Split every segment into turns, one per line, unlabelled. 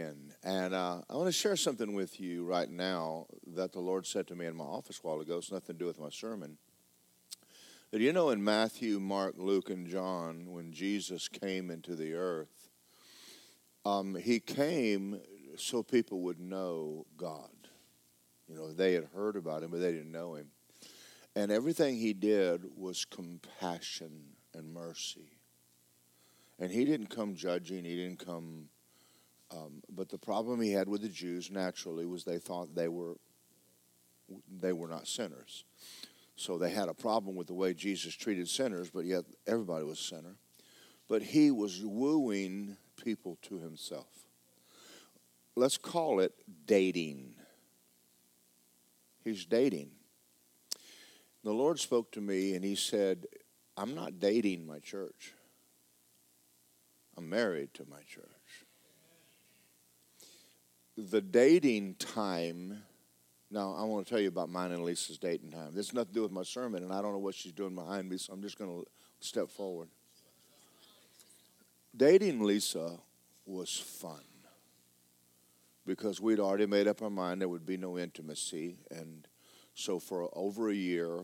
And uh, I want to share something with you right now that the Lord said to me in my office a while ago. It's nothing to do with my sermon. But you know, in Matthew, Mark, Luke, and John, when Jesus came into the earth, um, he came so people would know God. You know, they had heard about him, but they didn't know him. And everything he did was compassion and mercy. And he didn't come judging, he didn't come um, but the problem he had with the Jews naturally was they thought they were they were not sinners. So they had a problem with the way Jesus treated sinners, but yet everybody was a sinner. But he was wooing people to himself. Let's call it dating. He's dating. The Lord spoke to me and he said, I'm not dating my church. I'm married to my church the dating time. Now, I want to tell you about mine and Lisa's dating time. This has nothing to do with my sermon, and I don't know what she's doing behind me, so I'm just going to step forward. Dating Lisa was fun because we'd already made up our mind there would be no intimacy. And so, for over a year,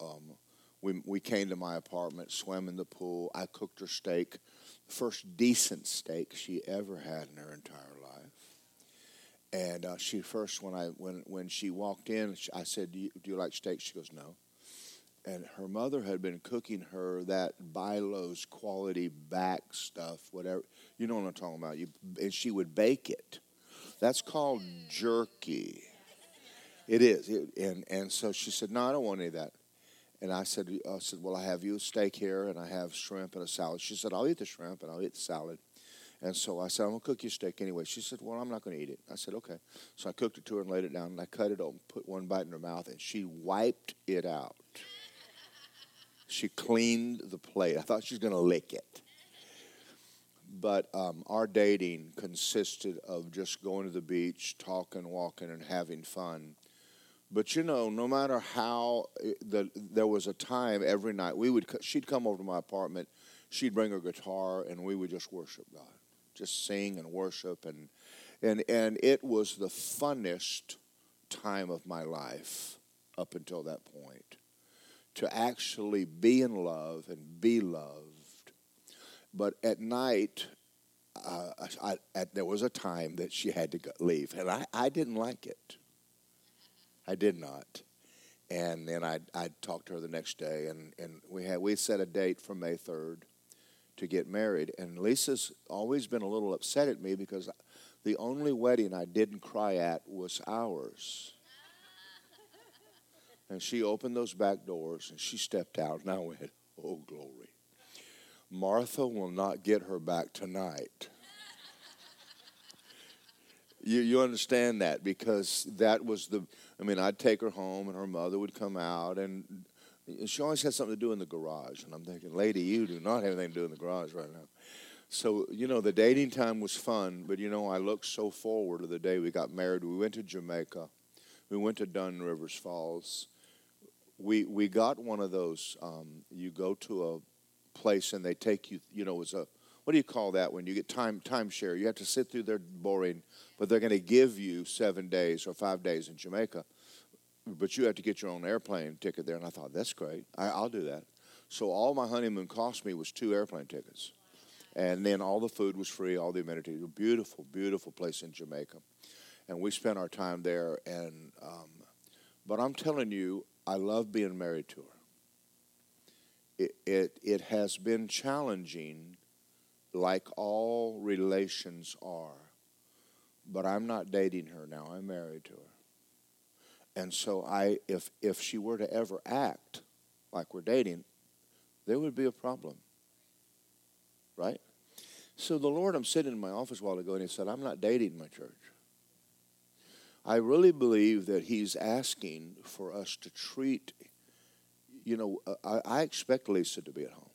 um, we, we came to my apartment, swam in the pool. I cooked her steak, first decent steak she ever had in her entire and uh, she first, when I when when she walked in, I said, do you, "Do you like steak?" She goes, "No." And her mother had been cooking her that Bi-Lo's quality back stuff, whatever you know what I'm talking about. You and she would bake it. That's called jerky. It is, it, and and so she said, "No, I don't want any of that." And I said, "I said, well, I have you a steak here, and I have shrimp and a salad." She said, "I'll eat the shrimp and I'll eat the salad." And so I said, I'm going to cook you a steak anyway. She said, Well, I'm not going to eat it. I said, Okay. So I cooked it to her and laid it down, and I cut it open, put one bite in her mouth, and she wiped it out. She cleaned the plate. I thought she was going to lick it. But um, our dating consisted of just going to the beach, talking, walking, and having fun. But you know, no matter how eh, the, there was a time every night we would she'd come over to my apartment, she'd bring her guitar, and we would just worship God just sing and worship and and and it was the funnest time of my life up until that point to actually be in love and be loved. But at night uh, I, at, there was a time that she had to go, leave and I, I didn't like it. I did not. And then I I talked to her the next day, and, and we had we set a date for May third, to get married. And Lisa's always been a little upset at me because the only wedding I didn't cry at was ours. And she opened those back doors and she stepped out, and I went, Oh, glory. Martha will not get her back tonight. you, you understand that because that was the, I mean, I'd take her home and her mother would come out and she always had something to do in the garage. And I'm thinking, lady, you do not have anything to do in the garage right now. So, you know, the dating time was fun, but, you know, I looked so forward to the day we got married. We went to Jamaica, we went to Dunn's River Falls. We, we got one of those, um, you go to a place and they take you, you know, as a, what do you call that when you get time timeshare? You have to sit through their boring, but they're going to give you seven days or five days in Jamaica but you have to get your own airplane ticket there. And I thought, that's great. I, will do that. So all my honeymoon cost me was two airplane tickets. And then all the food was free, all the amenities. A beautiful, beautiful place in Jamaica. And we spent our time there. And um, But I'm telling you, I love being married to her. It, it, it has been challenging, like all relations are. But I'm not dating her now. I'm married to her. And so I if if she were to ever act like we're dating, there would be a problem. Right? So the Lord, I'm sitting in my office a while ago, and He said, I'm not dating my church. I really believe that He's asking for us to treat, you know, I, I expect Lisa to be at home.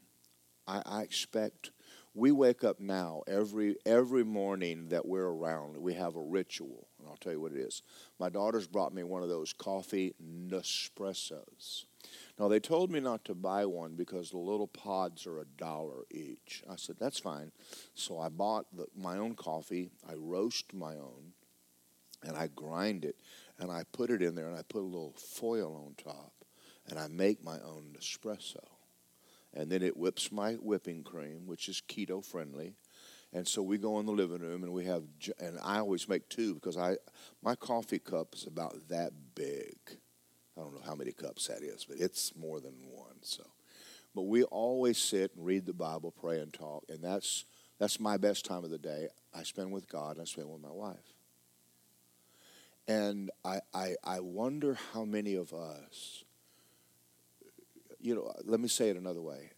I, I expect we wake up now every every morning that we're around. We have a ritual, and I'll tell you what it is. My daughter's brought me one of those coffee Nespressos. Now they told me not to buy one because the little pods are a dollar each. I said that's fine, so I bought the, my own coffee. I roast my own, and I grind it, and I put it in there, and I put a little foil on top, and I make my own espresso and then it whips my whipping cream, which is keto friendly. And so we go in the living room and we have, and I always make two because I, my coffee cup is about that big. I don't know how many cups that is, but it's more than one. So, but we always sit and read the Bible, pray and talk, and that's that's my best time of the day. I spend with God. And I spend with my wife. And I, I, I wonder how many of us you know, let me say it another way.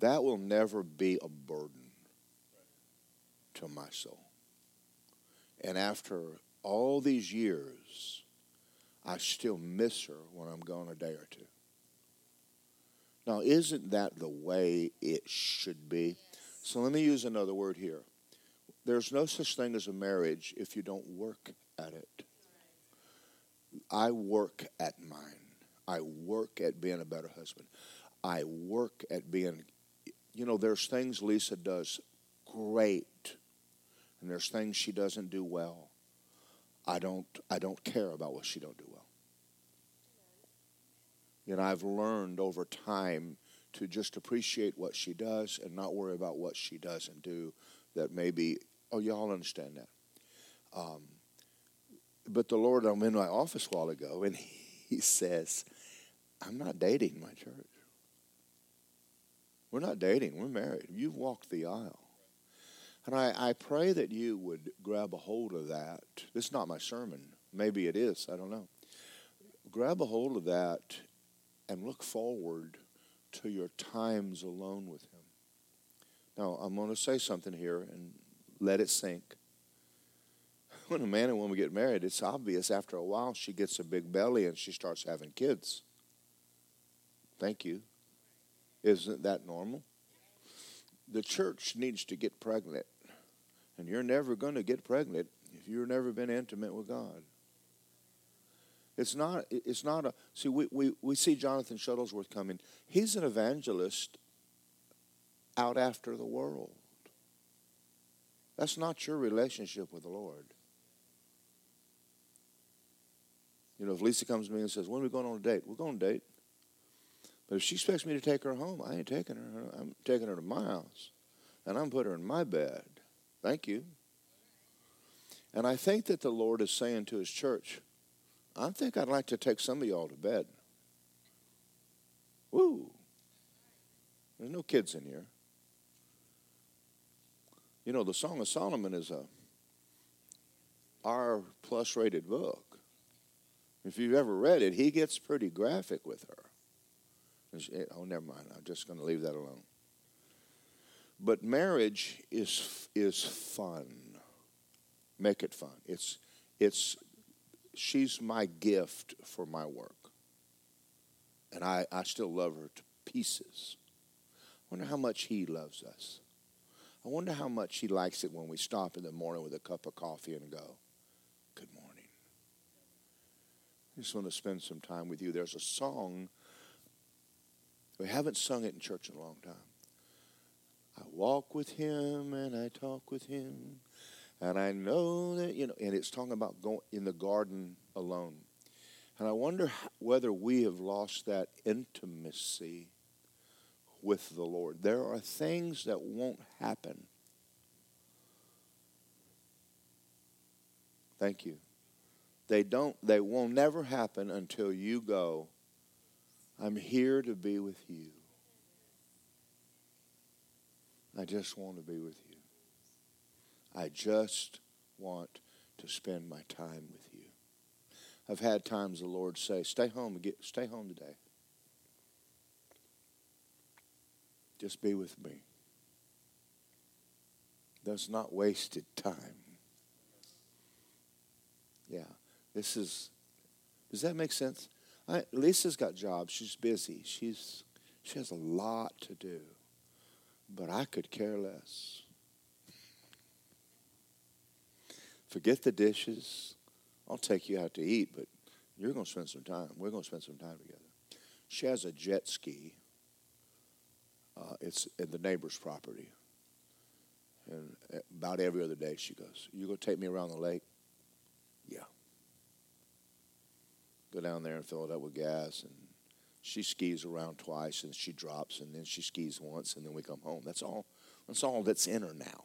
That will never be a burden to my soul. And after all these years, I still miss her when I'm gone a day or two. Now, isn't that the way it should be? So let me use another word here. There's no such thing as a marriage if you don't work at it. I work at mine. I work at being a better husband. I work at being, you know, there's things Lisa does great, and there's things she doesn't do well. I don't, I don't care about what she don't do well. You know, I've learned over time to just appreciate what she does and not worry about what she doesn't do. That maybe, oh, y'all understand that. Um, but the Lord, I'm in my office a while ago, and He says, I'm not dating my church. We're not dating, we're married. You've walked the aisle. And I, I pray that you would grab a hold of that. This is not my sermon. Maybe it is, I don't know. Grab a hold of that and look forward to your times alone with Him. Now, I'm going to say something here and let it sink. When a man and woman get married, it's obvious after a while she gets a big belly and she starts having kids. Thank you. Isn't that normal? The church needs to get pregnant. And you're never going to get pregnant if you've never been intimate with God. It's not, it's not a, see, we, we, we see Jonathan Shuttlesworth coming. He's an evangelist out after the world. That's not your relationship with the Lord. You know, if Lisa comes to me and says, When are we going on a date? We're going on a date. But if she expects me to take her home, I ain't taking her. I'm taking her to my house. And I'm putting her in my bed. Thank you. And I think that the Lord is saying to his church, I think I'd like to take some of y'all to bed. Woo. There's no kids in here. You know, the Song of Solomon is a R plus rated book. If you've ever read it, he gets pretty graphic with her. Oh, never mind. I'm just going to leave that alone. But marriage is is fun. Make it fun. It's it's she's my gift for my work. And I, I still love her to pieces. I wonder how much he loves us. I wonder how much he likes it when we stop in the morning with a cup of coffee and go, Good morning. I just want to spend some time with you. There's a song we haven't sung it in church in a long time. I walk with him and I talk with him. And I know that, you know, and it's talking about going in the garden alone. And I wonder whether we have lost that intimacy with the Lord. There are things that won't happen. Thank you. They don't they will never happen until you go I'm here to be with you. I just want to be with you. I just want to spend my time with you. I've had times the Lord say, "Stay home, get, stay home today. Just be with me." That's not wasted time. Yeah, this is. Does that make sense? I, Lisa's got jobs. She's busy. She's she has a lot to do. But I could care less. Forget the dishes. I'll take you out to eat, but you're going to spend some time. We're going to spend some time together. She has a jet ski. Uh, it's in the neighbor's property. And about every other day, she goes, You to take me around the lake? Yeah. Go down there and fill it up with gas. And she skis around twice and she drops and then she skis once and then we come home. That's all. That's all that's in her now.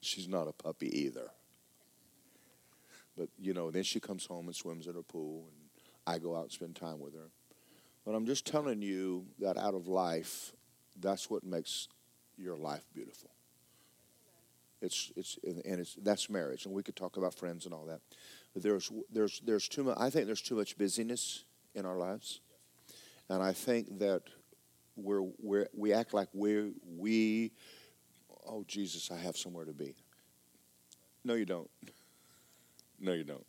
She's not a puppy either. But, you know, then she comes home and swims in her pool, and I go out and spend time with her. But I'm just telling you that out of life, that's what makes your life beautiful. It's, it's, and it's, that's marriage. And we could talk about friends and all that. There's, there's, there's too much, I think there's too much busyness in our lives. And I think that we're, we're, we act like we're, we oh, Jesus, I have somewhere to be. No, you don't. No, you don't.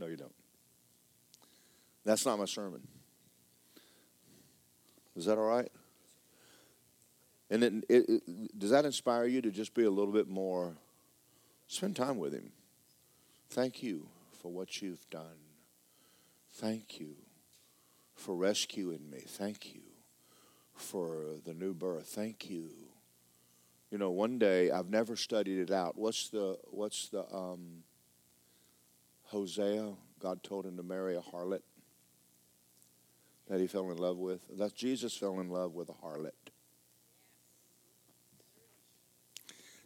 No, you don't. That's not my sermon. Is that all right? And it, it, it, does that inspire you to just be a little bit more, spend time with Him? Thank you for what you've done. Thank you for rescuing me. Thank you for the new birth. Thank you you know, one day I've never studied it out. What's the what's the um, Hosea? God told him to marry a harlot that he fell in love with. That Jesus fell in love with a harlot.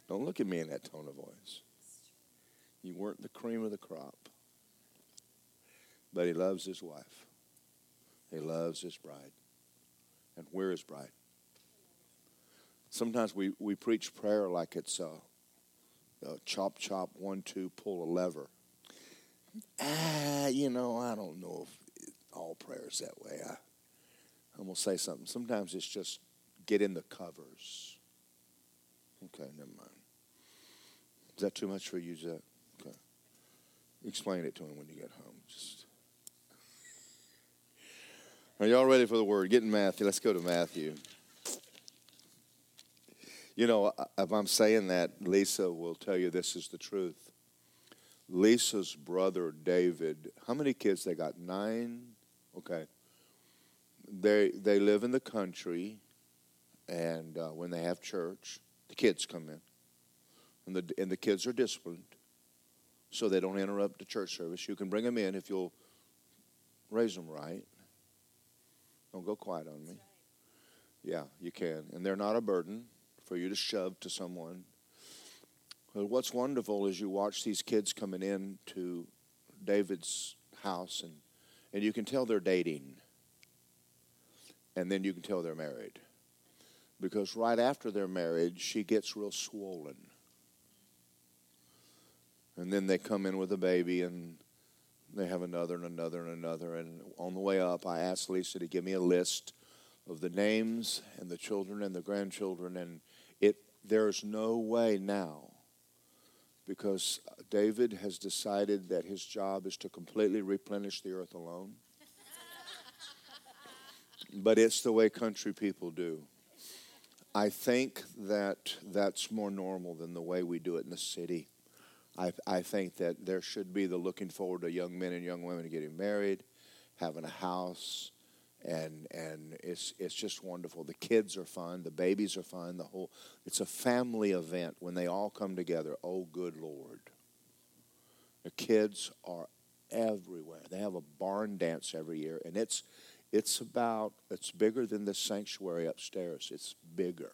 Don't look at me in that tone of voice. You weren't the cream of the crop. But he loves his wife. He loves his bride. And we're his bride. Sometimes we, we preach prayer like it's a, a chop, chop, one, two, pull a lever. Ah, you know, I don't know if all prayer is that way. I, I'm going to say something. Sometimes it's just get in the covers. Okay, never mind. Is that too much for you, Zach? Explain it to him when you get home. Just. Are y'all ready for the word? Get in Matthew. Let's go to Matthew. You know, if I'm saying that, Lisa will tell you this is the truth. Lisa's brother David, how many kids they got? Nine? Okay. They they live in the country, and uh, when they have church, the kids come in, and the and the kids are disciplined, so they don't interrupt the church service. You can bring them in if you'll raise them right. Don't go quiet on me. Yeah, you can, and they're not a burden for you to shove to someone. But what's wonderful is you watch these kids coming in to David's house, and, and you can tell they're dating. And then you can tell they're married. Because right after their marriage, she gets real swollen. And then they come in with a baby, and they have another and another and another. And on the way up, I asked Lisa to give me a list of the names and the children and the grandchildren. And it, there's no way now because David has decided that his job is to completely replenish the earth alone. but it's the way country people do. I think that that's more normal than the way we do it in the city. I, I think that there should be the looking forward to young men and young women getting married, having a house, and and it's it's just wonderful. The kids are fun, the babies are fun. The whole it's a family event when they all come together. Oh, good Lord! The kids are everywhere. They have a barn dance every year, and it's it's about it's bigger than the sanctuary upstairs. It's bigger,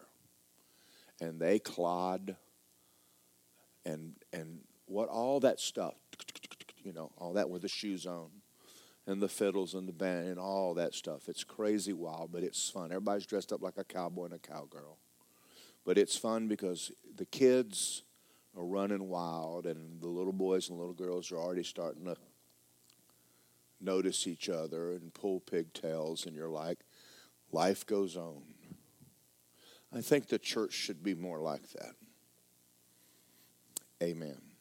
and they clod and and what all that stuff, you know, all that with the shoes on and the fiddles and the band and all that stuff. It's crazy wild, but it's fun. Everybody's dressed up like a cowboy and a cowgirl. But it's fun because the kids are running wild, and the little boys and little girls are already starting to notice each other and pull pigtails, and you're like, life goes on. I think the church should be more like that. Amen.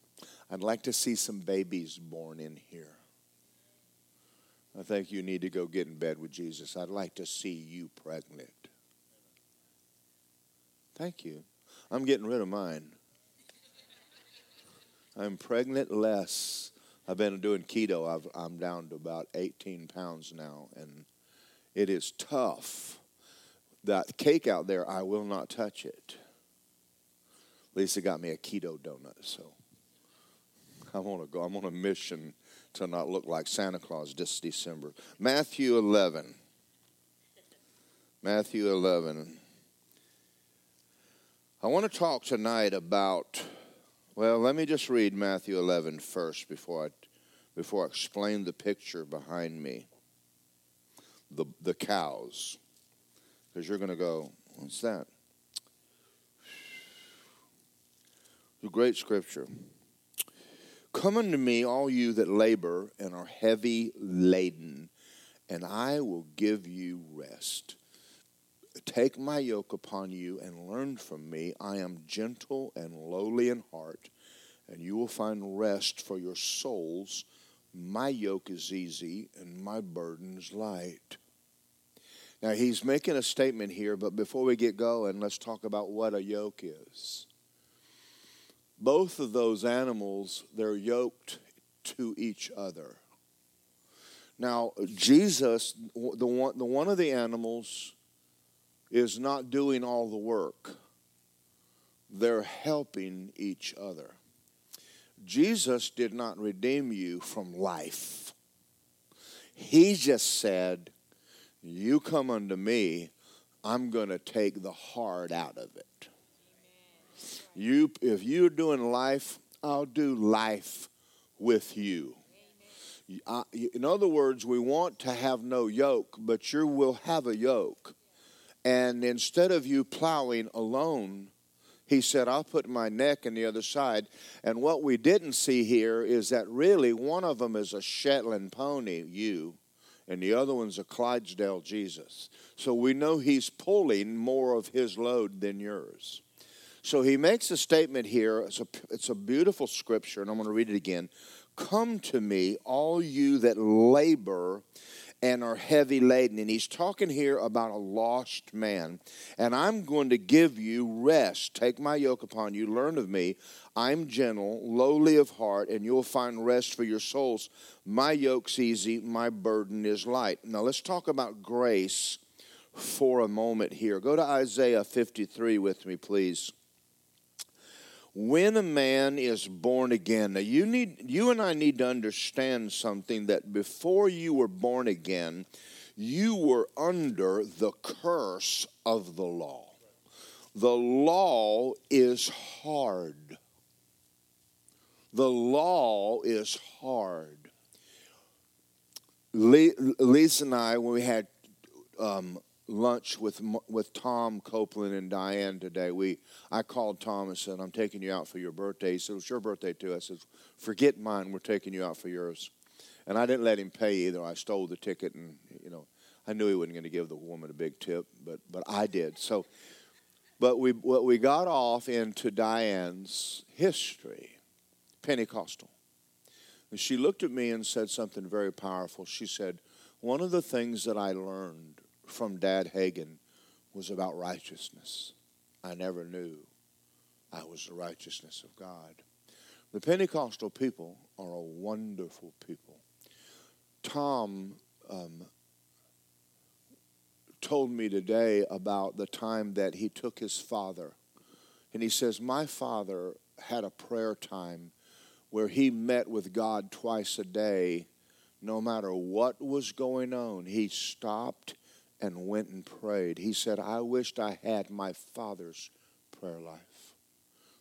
I'd like to see some babies born in here. I think you need to go get in bed with Jesus. I'd like to see you pregnant. Thank you. I'm getting rid of mine. I'm pregnant less. I've been doing keto. I've, I'm down to about 18 pounds now, and it is tough. That cake out there, I will not touch it. Lisa got me a keto donut, so I want to go. I'm on a mission to not look like Santa Claus this December. Matthew 11. Matthew 11. I want to talk tonight about, well, let me just read Matthew 11 first before I, before I explain the picture behind me the, the cows. Because you're going to go, what's that? The great scripture. Come unto me, all you that labor and are heavy laden, and I will give you rest. Take my yoke upon you and learn from me. I am gentle and lowly in heart, and you will find rest for your souls. My yoke is easy and my burden is light. Now, he's making a statement here, but before we get going, let's talk about what a yoke is. Both of those animals, they're yoked to each other. Now, Jesus, the one, the one of the animals, is not doing all the work. They're helping each other. Jesus did not redeem you from life. He just said, You come unto me, I'm going to take the hard out of it. You, if you're doing life, I'll do life with you. in other words, we want to have no yoke, but you will have a yoke. And instead of you plowing alone, he said, I'll put my neck in the other side. And what we didn't see here is that really one of them is a Shetland pony, you, and the other one's a Clydesdale Jesus. So we know he's pulling more of his load than yours. So he makes a statement here. It's a, it's a beautiful scripture, and I'm going to read it again. Come to me, all you that labor and are heavy laden. And he's talking here about a lost man. And I'm going to give you rest. Take my yoke upon you, learn of me. I'm gentle, lowly of heart, and you'll find rest for your souls. My yoke's easy, my burden is light. Now let's talk about grace for a moment here. Go to Isaiah 53 with me, please when a man is born again. Now you need you and i need to understand something that before you were born again you were under the curse of the law. The law is hard. The law is hard. Lisa and i when we had um, lunch with with Tom Copeland and Diane today. We I called Tom and said, "I'm taking you out for your birthday." He said, "It's your birthday too." I said, "Forget mine. We're taking you out for yours." And I didn't let him pay either. I stole the ticket, and you know, I knew he wasn't going to give the woman a big tip, but but I did. So, but we what we got off into Diane's history, Pentecostal, and she looked at me and said something very powerful. She said, "One of the things that I learned." From Dad Hagin was about righteousness. I never knew I was the righteousness of God. The Pentecostal people are a wonderful people. Tom um, told me today about the time that he took his father, and he says, My father had a prayer time where he met with God twice a day. No matter what was going on, he stopped and went and prayed. He said, I wished I had my father's prayer life.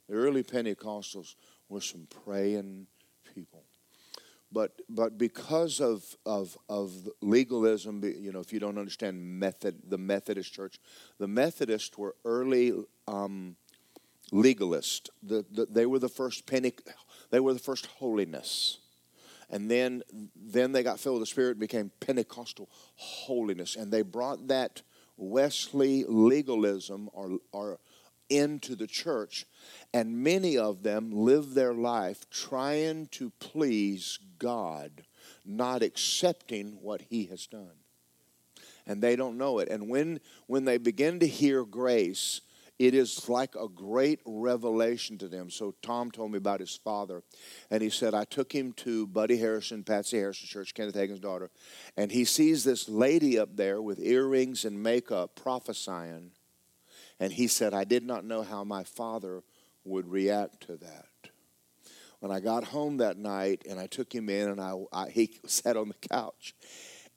The early Pentecostals were some praying people. But, but because of, of, of legalism, you know, if you don't understand method, the Methodist Church, the Methodists were early um, legalists. The, the, they were the first Pente- they were the first holiness and then then they got filled with the spirit and became pentecostal holiness. And they brought that wesley legalism or, or into the church. And many of them live their life trying to please god not accepting what he has done. And they don't know it. And when when they begin to hear grace it is like a great revelation to them. So Tom told me about his father, and he said, I took him to Buddy Harrison, Patsy Harrison Church, Kenneth Hagin's daughter, and he sees this lady up there with earrings and makeup prophesying. And he said, I did not know how my father would react to that. When I got home that night and I took him in and I, I he sat on the couch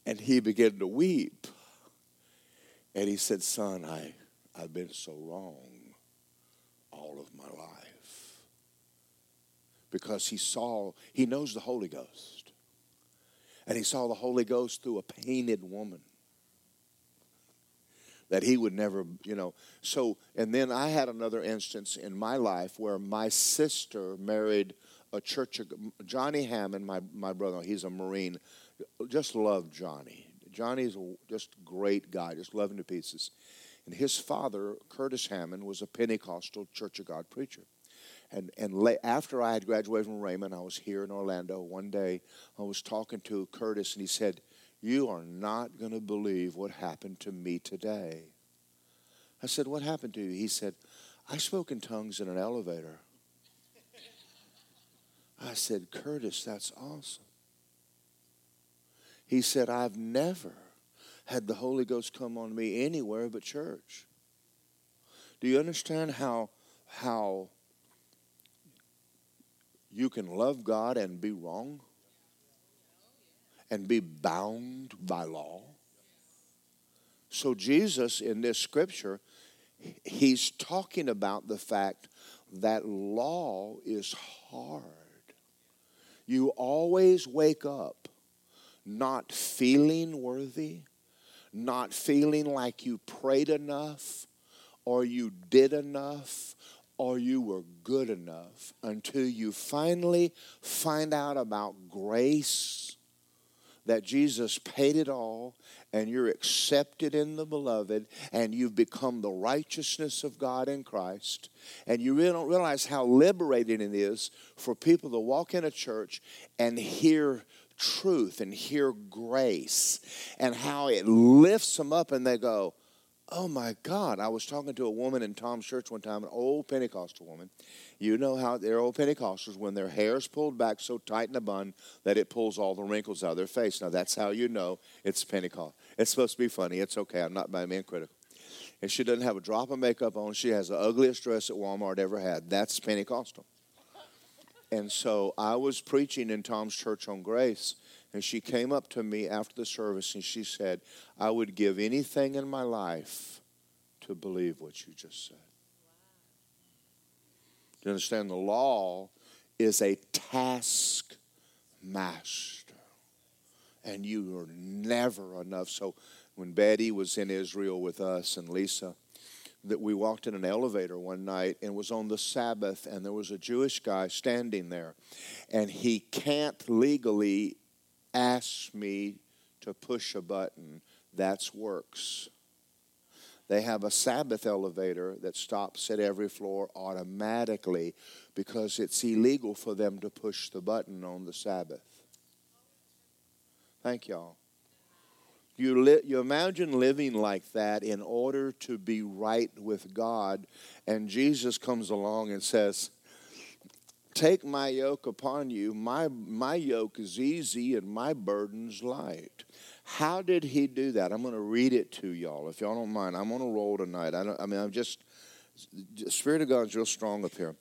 and he began to weep. And he said, Son, I I've been so wrong all of my life. Because he saw, he knows the Holy Ghost. And he saw the Holy Ghost through a painted woman that he would never, you know. So, and then I had another instance in my life where my sister married a church, Johnny Hammond, my, my brother, he's a Marine, just loved Johnny. Johnny's a just great guy, just loving to pieces. And his father, Curtis Hammond, was a Pentecostal Church of God preacher. And, and la- after I had graduated from Rhema, I was here in Orlando. One day, I was talking to Curtis, and he said, You are not going to believe what happened to me today. I said, What happened to you? He said, I spoke in tongues in an elevator. I said, Curtis, that's awesome. He said, I've never had the Holy Ghost come on me anywhere but church. Do you understand how how you can love God and be wrong? And be bound by law? So Jesus in this scripture he's talking about the fact that law is hard. You always wake up not feeling worthy, not feeling like you prayed enough or you did enough or you were good enough until you finally find out about grace that Jesus paid it all and you're accepted in the beloved and you've become the righteousness of God in Christ and you really don't realize how liberating it is for people to walk in a church and hear truth and hear grace and how it lifts them up and they go, Oh my God. I was talking to a woman in Tom's church one time, an old Pentecostal woman. You know how they're old Pentecostals when their hair is pulled back so tight in a bun that it pulls all the wrinkles out of their face. Now that's how you know it's Pentecost. It's supposed to be funny. It's okay. I'm not by being critical. And she doesn't have a drop of makeup on. She has the ugliest dress that Walmart ever had. That's Pentecostal. And so I was preaching in Tom's church on grace, and she came up to me after the service and she said, I would give anything in my life to believe what you just said. Do you understand? The law is a task master, and you are never enough. So when Betty was in Israel with us and Lisa, that we walked in an elevator one night and was on the Sabbath, and there was a Jewish guy standing there, and he can't legally ask me to push a button. That's works. They have a Sabbath elevator that stops at every floor automatically because it's illegal for them to push the button on the Sabbath. Thank y'all. You, li- you imagine living like that in order to be right with God, and Jesus comes along and says, Take my yoke upon you. My, my yoke is easy and my burden's light. How did he do that? I'm going to read it to y'all. If y'all don't mind, I'm on a roll tonight. I, I mean, I'm just, the Spirit of God is real strong up here.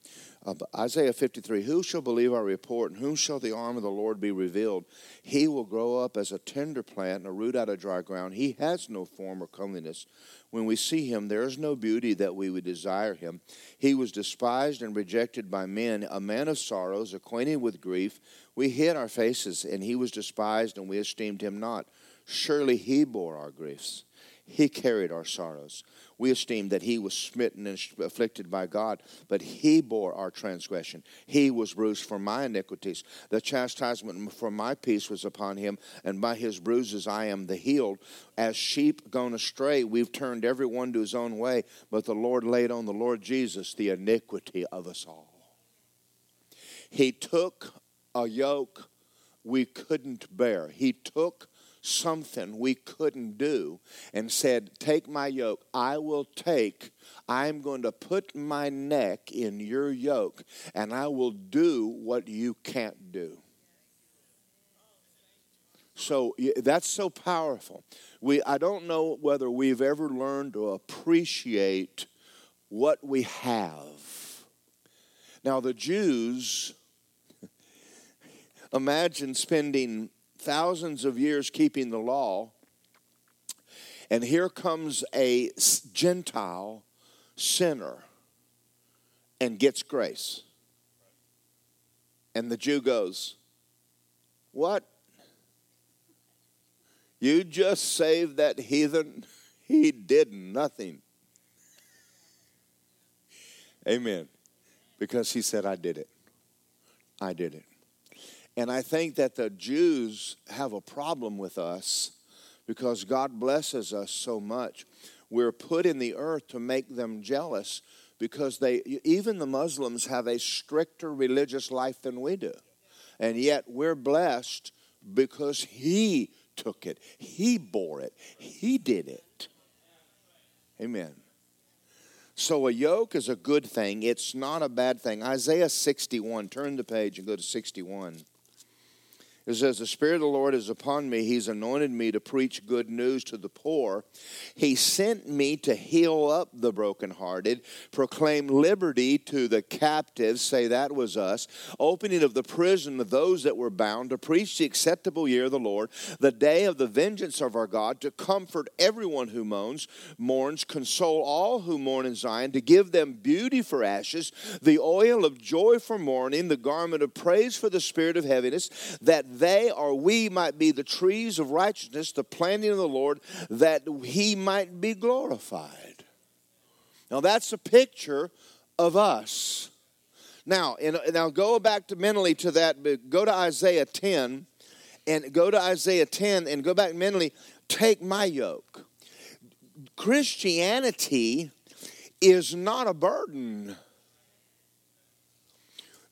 Uh, Isaiah 53 Who shall believe our report, and whom shall the arm of the Lord be revealed? He will grow up as a tender plant and a root out of dry ground. He has no form or comeliness. When we see him, there is no beauty that we would desire him. He was despised and rejected by men, a man of sorrows, acquainted with grief. We hid our faces, and he was despised, and we esteemed him not. Surely he bore our griefs, he carried our sorrows. We esteem that he was smitten and afflicted by God, but he bore our transgression. He was bruised for my iniquities. The chastisement for my peace was upon him, and by his bruises I am the healed. As sheep gone astray, we've turned every one to his own way, but the Lord laid on the Lord Jesus the iniquity of us all. He took a yoke we couldn't bear. He took something we couldn't do and said, Take my yoke. I will take, I'm going to put my neck in your yoke, and I will do what you can't do. So that's so powerful. We, I don't know whether we've ever learned to appreciate what we have. Now, the Jews, imagine spending thousands of years keeping the law, and here comes a Gentile sinner and gets grace. And the Jew goes, What? You just saved that heathen. He did nothing. Amen. Because he said, I did it. I did it. And I think that the Jews have a problem with us because God blesses us so much. We're put in the earth to make them jealous because they even the Muslims have a stricter religious life than we do. And yet we're blessed because he took it, He bore it, He did it. Amen. So a yoke is a good thing, it's not a bad thing. Isaiah 61, turn the page and go to 61. It says, The Spirit of the Lord is upon me. He's anointed me to preach good news to the poor. He sent me to heal up the brokenhearted, proclaim liberty to the captives, say that was us, opening of the prison of those that were bound, to preach the acceptable year of the Lord, the day of the vengeance of our God, to comfort everyone who moans, mourns, console all who mourn in Zion, to give them beauty for ashes, the oil of joy for mourning, the garment of praise for the spirit of heaviness, that they or we might be the trees of righteousness, the planting of the Lord, that he might be glorified. Now that's a picture of us. Now, and, now go back to mentally to that, but go to Isaiah 10 and go to Isaiah 10 and go back mentally, take my yoke. Christianity is not a burden.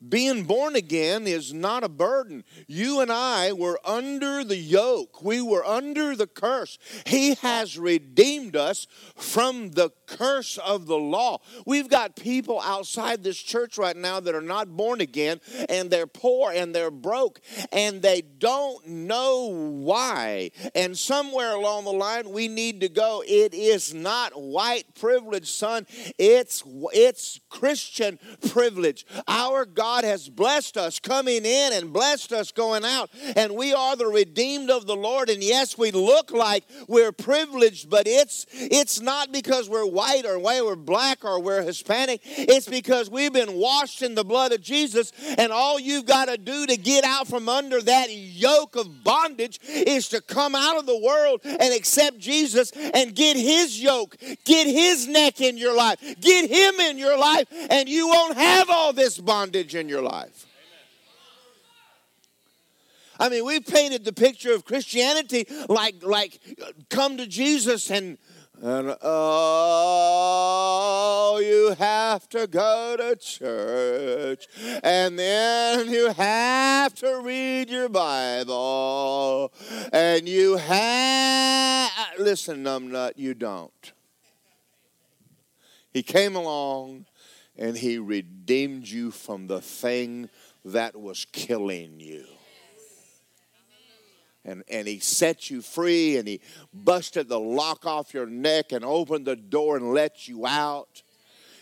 Being born again is not a burden. You and I were under the yoke, we were under the curse. He has redeemed us from the curse of the law. We've got people outside this church right now that are not born again and they're poor and they're broke and they don't know why. And somewhere along the line, we need to go. It is not white privilege, son, it's, it's Christian privilege. Our God has blessed us coming in and blessed us going out. And we are the redeemed of the Lord. And yes, we look like we're privileged, but it's it's not because we're white or why we're black or we're Hispanic. It's because we've been washed in the blood of Jesus. And all you've got to do to get out from under that yoke of bondage is to come out of the world and accept Jesus and get his yoke, get his neck in your life, get him in your life, and you won't have all this bondage in your life. I mean, we've painted the picture of Christianity like, like come to Jesus and, and oh, you have to go to church, and then you have to read your Bible, and you have, listen, numbnut, you don't. He came along and he redeemed you from the thing that was killing you. And, and he set you free and he busted the lock off your neck and opened the door and let you out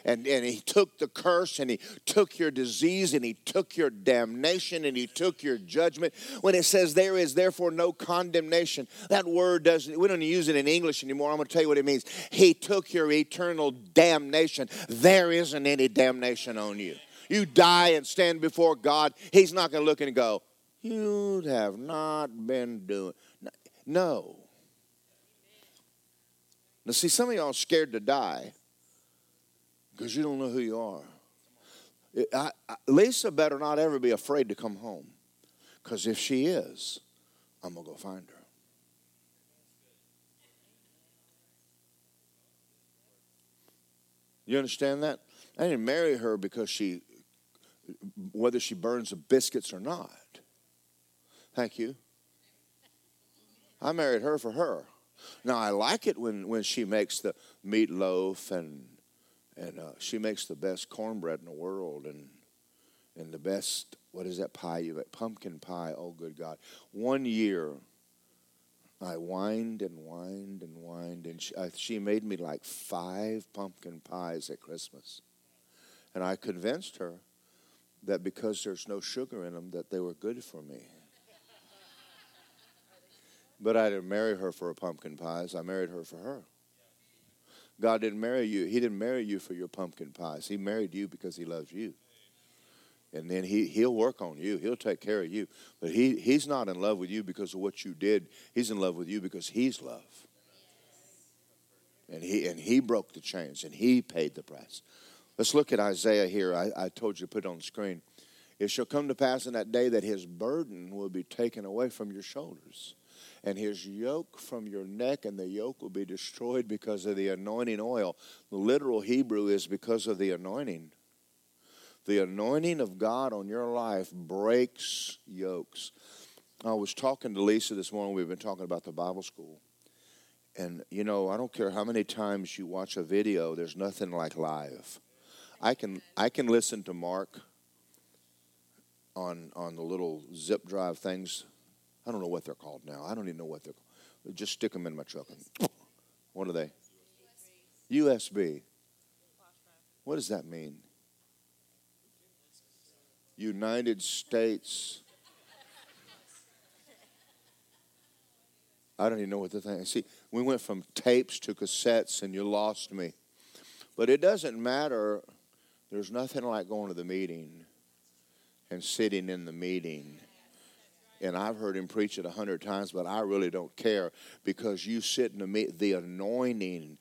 and, and he took the curse and he took your disease and he took your damnation and he took your judgment. When it says there is therefore no condemnation, that word doesn't, we don't use it in English anymore. I'm going to tell you what it means. He took your eternal damnation. There isn't any damnation on you. You die and stand before God, He's not going to look and go, You have not been doing. No. Now, see, some of y'all scared to die because you don't know who you are. I, I, Lisa better not ever be afraid to come home because if she is, I'm going to go find her. You understand that? I didn't marry her because she, whether she burns the biscuits or not. Thank you. I married her for her. Now I like it when, when she makes the meatloaf and and uh, she makes the best cornbread in the world and and the best what is that pie you make pumpkin pie oh good god one year i whined and whined and whined and she, she made me like five pumpkin pies at christmas and i convinced her that because there's no sugar in them that they were good for me but i didn't marry her for a pumpkin pies i married her for her god didn't marry you he didn't marry you for your pumpkin pies he married you because he loves you and then he, he'll work on you. He'll take care of you. But he, he's not in love with you because of what you did. He's in love with you because he's love. And he, and he broke the chains and he paid the price. Let's look at Isaiah here. I, I told you to put it on the screen. It shall come to pass in that day that his burden will be taken away from your shoulders and his yoke from your neck, and the yoke will be destroyed because of the anointing oil. The literal Hebrew is because of the anointing. The anointing of God on your life breaks yokes. I was talking to Lisa this morning. We've been talking about the Bible school. And, you know, I don't care how many times you watch a video, there's nothing like live. I can, I can listen to Mark on, on the little zip drive things. I don't know what they're called now. I don't even know what they're called. Just stick them in my truck. And, what are they? USB. What does that mean? United States. I don't even know what the thing. See, we went from tapes to cassettes, and you lost me. But it doesn't matter. There's nothing like going to the meeting and sitting in the meeting. And I've heard him preach it a hundred times, but I really don't care because you sit in the meet. The anointing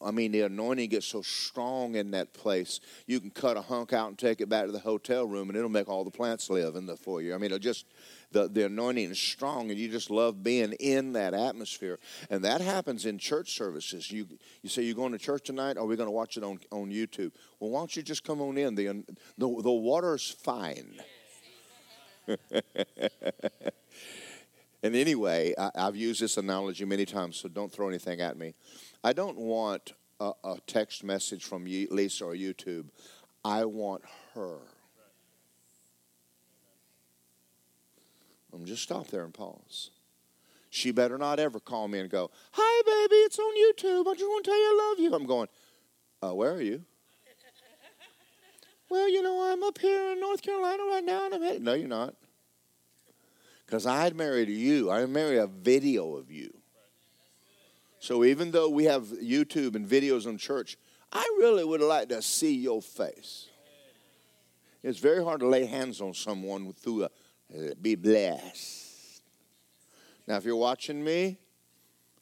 I mean, the anointing gets so strong in that place. You can cut a hunk out and take it back to the hotel room, and it'll make all the plants live in the foyer. I mean, it'll just the, the anointing is strong, and you just love being in that atmosphere. And that happens in church services. You you say you're going to church tonight, or are we going to watch it on, on YouTube? Well, why don't you just come on in? The the, the water's fine. and anyway, I, I've used this analogy many times, so don't throw anything at me. I don't want a, a text message from Lisa or YouTube. I want her. I'm just stop there and pause. She better not ever call me and go, "Hi, baby, it's on YouTube. I just want to tell you I love you." I'm going, uh, "Where are you?" Well, you know, I'm up here in North Carolina right now, and I'm headed. No, you're not, because I'd marry you. I'd marry a video of you. So even though we have YouTube and videos on church, I really would like to see your face. It's very hard to lay hands on someone through a uh, be blessed. Now, if you're watching me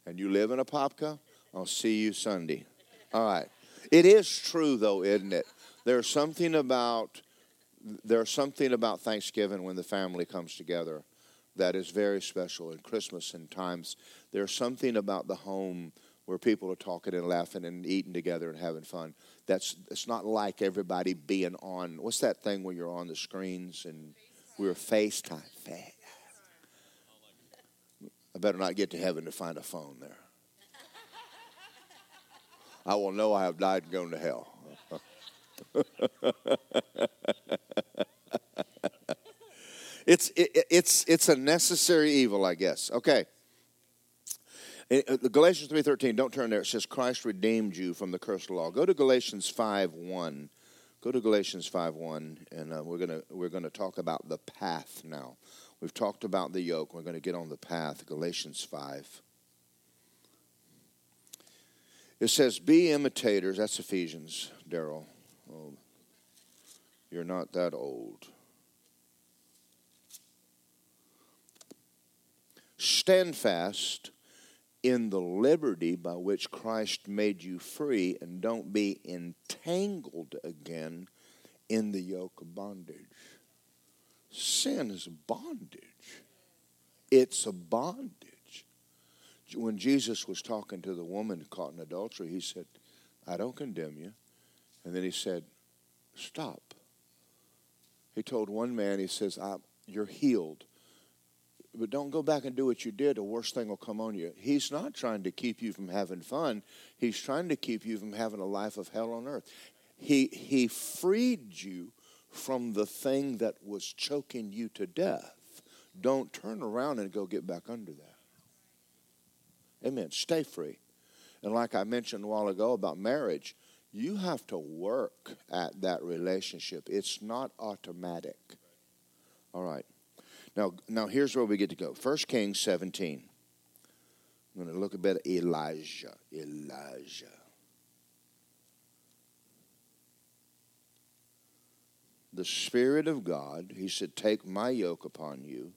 and you live in Apopka, I'll see you Sunday. All right. It is true, though, isn't it? There's something about there's something about Thanksgiving when the family comes together that is very special And Christmas and times. There's something about the home where people are talking and laughing and eating together and having fun. That's it's not like everybody being on. What's that thing when you're on the screens and we're FaceTime? I better not get to heaven to find a phone there. I will know I have died and gone to hell. It's, it, it's, it's a necessary evil, I guess. Okay. Uh, Galatians 3.13, don't turn there. It says Christ redeemed you from the curse of the law. Go to Galatians 5.1. Go to Galatians 5.1, and uh, we're going we're gonna talk about the path now. We've talked about the yoke. We're going to get on the path. Galatians 5. It says, Be imitators. That's Ephesians, Daryl. Oh, you're not that old. Stand fast in the liberty by which Christ made you free, and don't be entangled again in the yoke of bondage. Sin is bondage, it's a bondage. When Jesus was talking to the woman caught in adultery, he said, I don't condemn you. And then he said, Stop. He told one man, he says, You're healed but don't go back and do what you did. The worst thing will come on you. He's not trying to keep you from having fun. He's trying to keep you from having a life of hell on earth. He, he freed you from the thing that was choking you to death. Don't turn around and go get back under that. Amen. Stay free. And like I mentioned a while ago about marriage, you have to work at that relationship. It's not automatic. All right. Now, now here's where we get to go. 1 Kings 17. I'm going to look a bit at Elijah. Elijah. The Spirit of God, he said, Take my yoke upon you.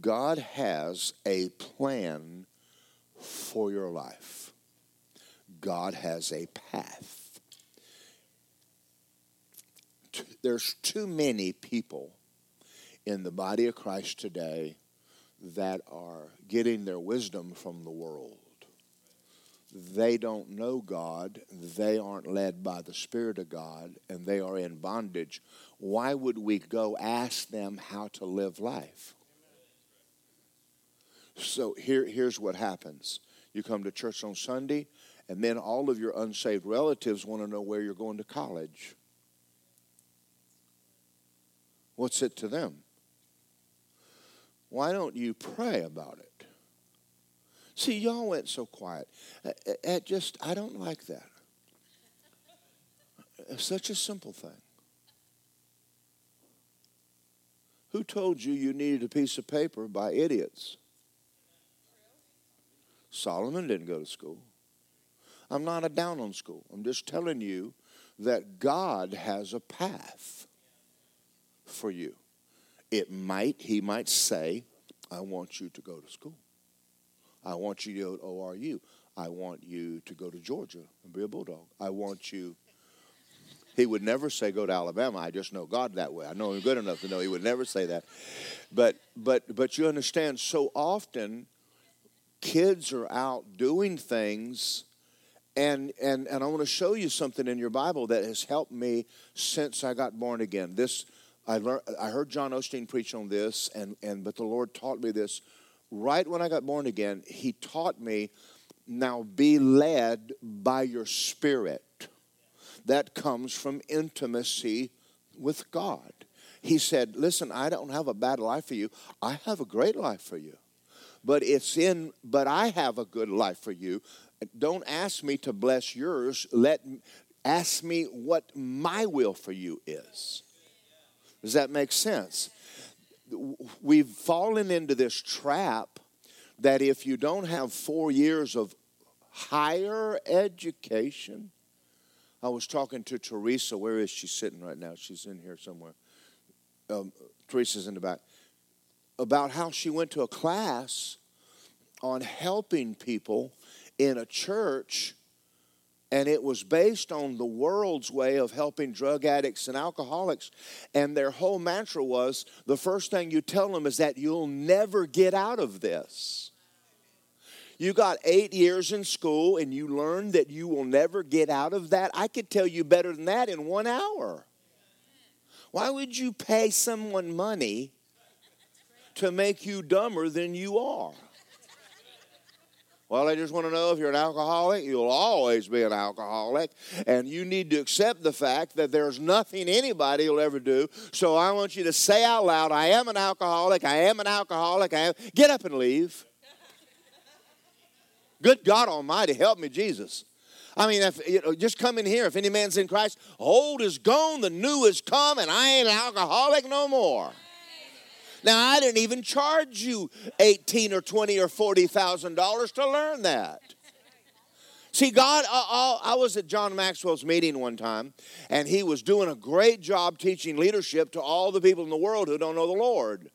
God has a plan for your life. God has a path. There's too many people in the body of Christ today that are getting their wisdom from the world. They don't know God, they aren't led by the Spirit of God, and they are in bondage. Why would we go ask them how to live life? So here, here's what happens you come to church on Sunday, and then all of your unsaved relatives want to know where you're going to college. What's it to them? Why don't you pray about it? See, y'all went so quiet. At just, I don't like that. It's such a simple thing. Who told you you needed a piece of paper by idiots? Solomon didn't go to school. I'm not a down on school. I'm just telling you that God has a path for you. It might, he might say, I want you to go to school. I want you to go to ORU. I want you to go to Georgia and be a bulldog. I want you. He would never say go to Alabama. I just know God that way. I know him good enough to know he would never say that. But but but you understand so often kids are out doing things and and and I want to show you something in your Bible that has helped me since I got born again. This I learned I heard John Osteen preach on this and and but the Lord taught me this right when I got born again. He taught me now be led by your spirit. That comes from intimacy with God. He said, "Listen, I don't have a bad life for you. I have a great life for you." but it's in but i have a good life for you don't ask me to bless yours. Let ask me what my will for you is. Does that make sense? We've fallen into this trap that if you don't have four years of higher education i was talking to teresa. Where is she sitting right now? She's in here somewhere. Um, teresa's in the back. About how she went to a class on helping people in a church and it was based on the world's way of helping drug addicts and alcoholics. And their whole mantra was the first thing you tell them is that you'll never get out of this. You got eight years in school and you learned that you will never get out of that. I could tell you better than that in one hour. Why would you pay someone money to make you dumber than you are. Well, I just want to know if you're an alcoholic, you'll always be an alcoholic. And you need to accept the fact that there's nothing anybody will ever do. So I want you to say out loud, I am an alcoholic, I am an alcoholic, I am. Get up and leave. Good God Almighty, help me, Jesus. I mean, if, you know, just come in here. If any man's in Christ, old is gone, the new is come, and I ain't an alcoholic no more. Now, I didn't even charge you 18 or 20 or 40,000 dollars to learn that. See, God, I, I, was at John Maxwell's meeting one time, and he was doing a great job teaching leadership to all the people in the world who don't know the Lord.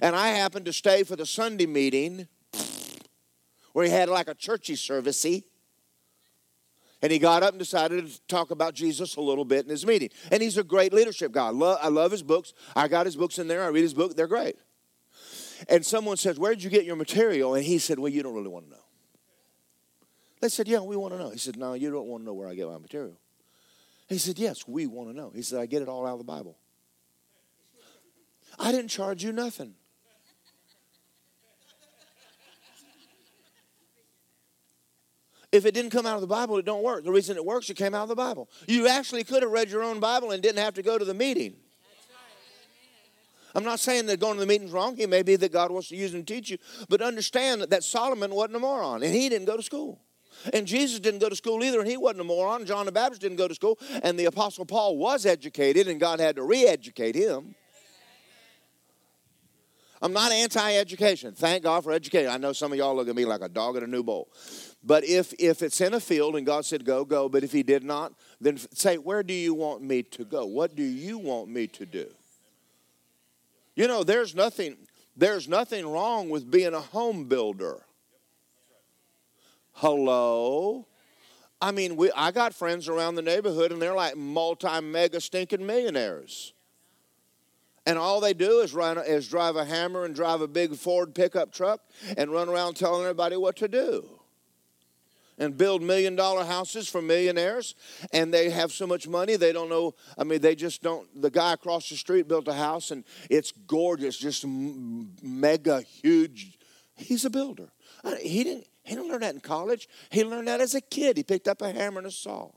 And I happened to stay for the Sunday meeting where he had like a churchy servicey. And he got up and decided to talk about Jesus a little bit in his meeting. And he's a great leadership guy. I love, I love his books. I got his books in there. I read his book. They're great. And someone says, Where did you get your material? And he said, Well, you don't really want to know. They said, Yeah, we want to know. He said, No, you don't want to know where I get my material. He said, Yes, we want to know. He said, I get it all out of the Bible. I didn't charge you nothing. If it didn't come out of the Bible, it don't work. The reason it works, it came out of the Bible. You actually could have read your own Bible and didn't have to go to the meeting. I'm not saying that going to the meeting's wrong. It may be that God wants to use and teach you. But understand that Solomon wasn't a moron, and he didn't go to school. And Jesus didn't go to school either, and he wasn't a moron. John the Baptist didn't go to school, and the Apostle Paul was educated, and God had to re educate him. I'm not anti education. Thank God for education. I know some of y'all look at me like a dog at a new bowl. But if, if it's in a field and God said go, go, but if He did not, then say, Where do you want me to go? What do you want me to do? You know, there's nothing, there's nothing wrong with being a home builder. Hello? I mean, we, I got friends around the neighborhood and they're like multi mega stinking millionaires. And all they do is run is drive a hammer and drive a big Ford pickup truck and run around telling everybody what to do. And build million dollar houses for millionaires. And they have so much money, they don't know. I mean, they just don't. The guy across the street built a house and it's gorgeous, just mega huge. He's a builder. He didn't, he didn't learn that in college. He learned that as a kid. He picked up a hammer and a saw.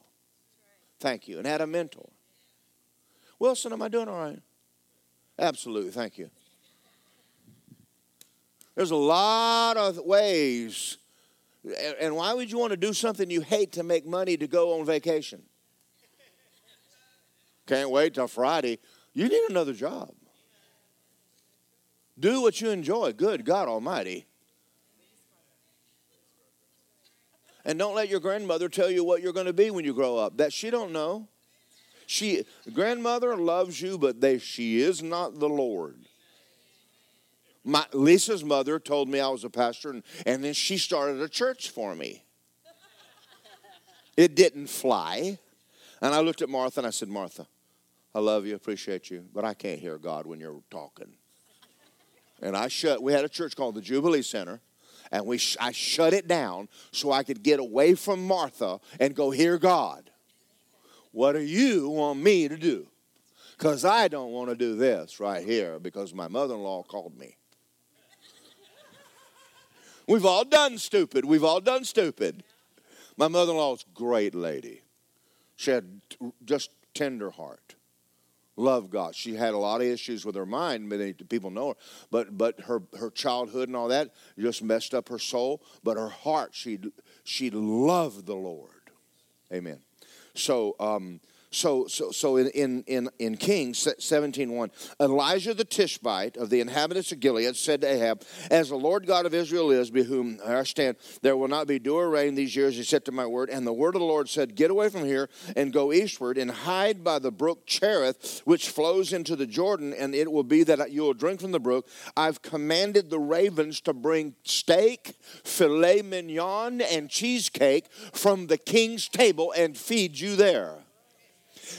Thank you. And had a mentor. Wilson, am I doing all right? Absolutely. Thank you. There's a lot of ways. And why would you want to do something you hate to make money to go on vacation? Can't wait till Friday. You need another job. Do what you enjoy. Good God Almighty. And don't let your grandmother tell you what you're going to be when you grow up. That she don't know. She grandmother loves you, but they, she is not the Lord. My, Lisa's mother told me I was a pastor, and, and then she started a church for me. It didn't fly. And I looked at Martha and I said, Martha, I love you, appreciate you, but I can't hear God when you're talking. And I shut, we had a church called the Jubilee Center, and we, I shut it down so I could get away from Martha and go hear God. What do you want me to do? Because I don't want to do this right here because my mother in law called me. We've all done stupid. We've all done stupid. My mother-in-law law's great lady. She had just tender heart. Love God. She had a lot of issues with her mind. Many people know her, but but her her childhood and all that just messed up her soul. But her heart, she she loved the Lord. Amen. So, um, so, so, so in, in, in, in Kings 17.1, Elijah the Tishbite of the inhabitants of Gilead said to Ahab, As the Lord God of Israel is, by whom I stand, there will not be dew or rain these years, He said to my word. And the word of the Lord said, Get away from here and go eastward and hide by the brook Cherith, which flows into the Jordan, and it will be that you will drink from the brook. I've commanded the ravens to bring steak, filet mignon, and cheesecake from the king's table and feed you there.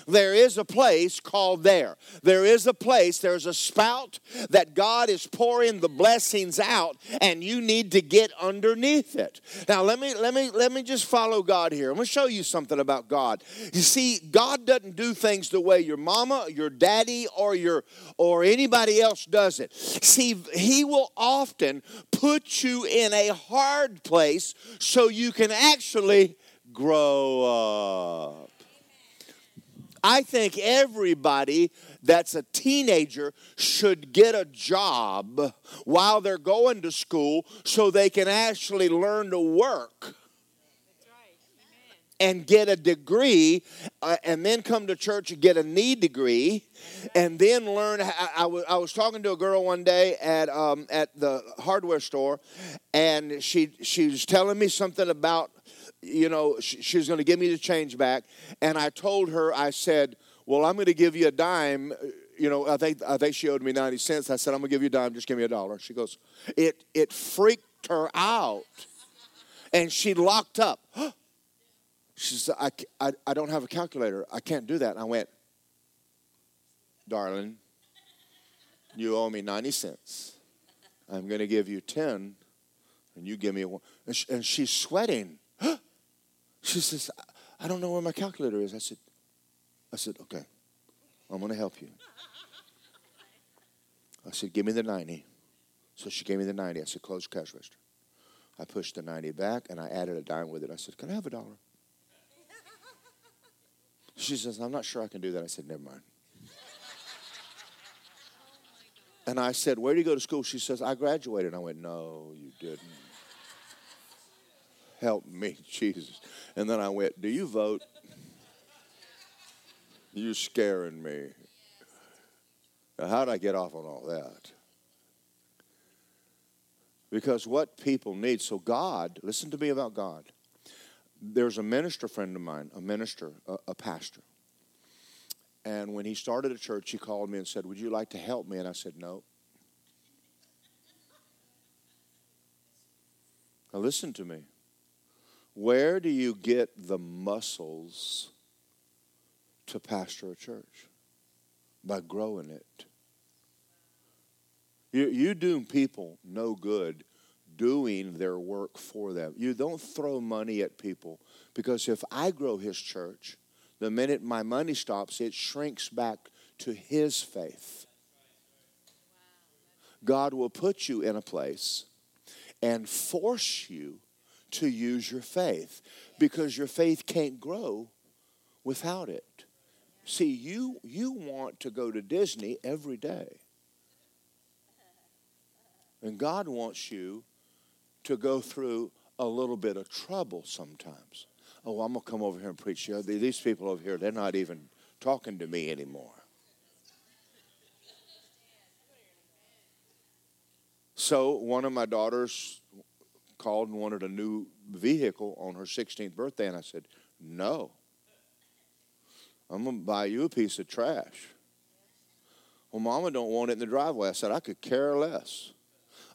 There is a place called there. There is a place, there's a spout that God is pouring the blessings out, and you need to get underneath it. Now let me let me let me just follow God here. I'm gonna show you something about God. You see, God doesn't do things the way your mama, your daddy, or your or anybody else does it. See, he will often put you in a hard place so you can actually grow up. I think everybody that's a teenager should get a job while they're going to school so they can actually learn to work and get a degree uh, and then come to church and get a knee degree and then learn I, I, was, was talking to a girl one day at, um, at the hardware store and she, she was telling me something about you know, she, she was going to give me the change back. And I told her, I said, well, I'm going to give you a dime. Uh, you know, I think, I think she owed me 90 cents. I said, I'm going to give you a dime. Just give me a dollar. She goes, it, it freaked her out. And she locked up. she said, I, I, I don't have a calculator. I can't do that. And I went, darling, you owe me 90 cents. I'm going to give you 10, and you give me one. And, and she's sweating. She says, I don't know where my calculator is. I said, I said, okay, I'm going to help you. I said, give me the 90. So she gave me the 90. I said, close cash register. I pushed the 90 back and I added a dime with it. I said, Can I have a dollar? She says, I'm not sure I can do that. I said, Never mind. And I said, Where do you go to school? She says, I graduated. I went, No, you didn't. Help me, Jesus. And then I went, Do you vote? You're scaring me. Now, how did I get off on all that? Because what people need, so God, listen to me about God. There's a minister friend of mine, a minister, a, a pastor. And when he started a church, he called me and said, Would you like to help me? And I said, No. Now, listen to me. Where do you get the muscles to pastor a church? By growing it. You, you do people no good doing their work for them. You don't throw money at people because if I grow his church, the minute my money stops, it shrinks back to his faith. God will put you in a place and force you to use your faith because your faith can't grow without it. See, you you want to go to Disney every day. And God wants you to go through a little bit of trouble sometimes. Oh, I'm going to come over here and preach. These people over here, they're not even talking to me anymore. So, one of my daughters called and wanted a new vehicle on her 16th birthday, and I said, No. I'm going to buy you a piece of trash. Well, Mama don't want it in the driveway. I said, I could care less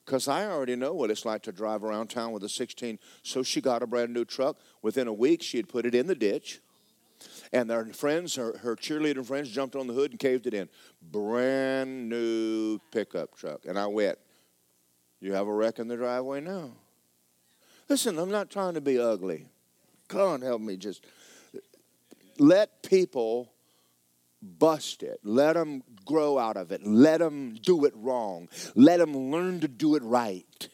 because I already know what it's like to drive around town with a 16. So she got a brand new truck. Within a week, she had put it in the ditch. And their friends, her, her cheerleading friends, jumped on the hood and caved it in. Brand new pickup truck. And I went, You have a wreck in the driveway now. Listen, I'm not trying to be ugly. On, help me. Just let people bust it. Let them grow out of it. Let them do it wrong. Let them learn to do it right.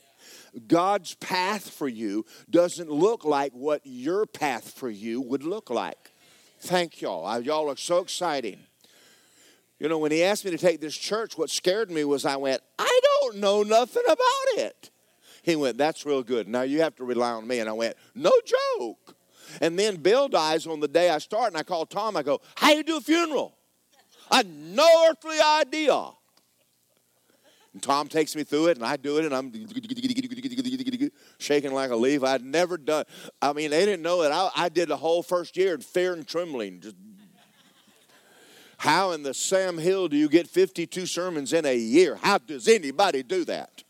God's path for you doesn't look like what your path for you would look like. Thank y'all. Y'all are so exciting. You know, when he asked me to take this church, what scared me was I went, I don't know nothing about it. He went, That's real good. Now you have to rely on me. And I went, No joke. And then Bill dies on the day I start, and I call Tom. I go, How you do a funeral? I had no earthly idea. And Tom takes me through it, and I do it, and I'm shaking like a leaf. I'd never done. I mean, they didn't know that I, I did the whole first year in fear and trembling. Just how in the Sam Hill do you get 52 sermons in a year? How does anybody do that?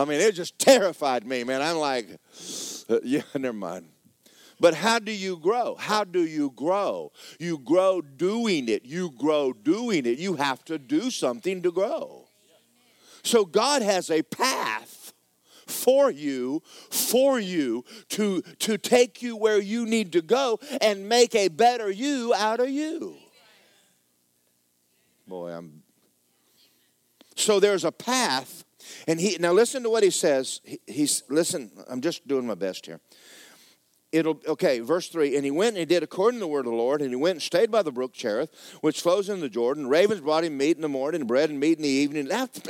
I mean, it just terrified me, man. I'm like, yeah, never mind. But how do you grow? How do you grow? You grow doing it. You grow doing it. You have to do something to grow. So God has a path for you, for you to, to take you where you need to go and make a better you out of you. Boy, I'm. So there's a path, and he now listen to what he says. He, he's listen. I'm just doing my best here it'll okay verse 3 and he went and he did according to the word of the lord and he went and stayed by the brook cherith which flows into the jordan. Ravens brought him meat in the morning bread and meat in the evening.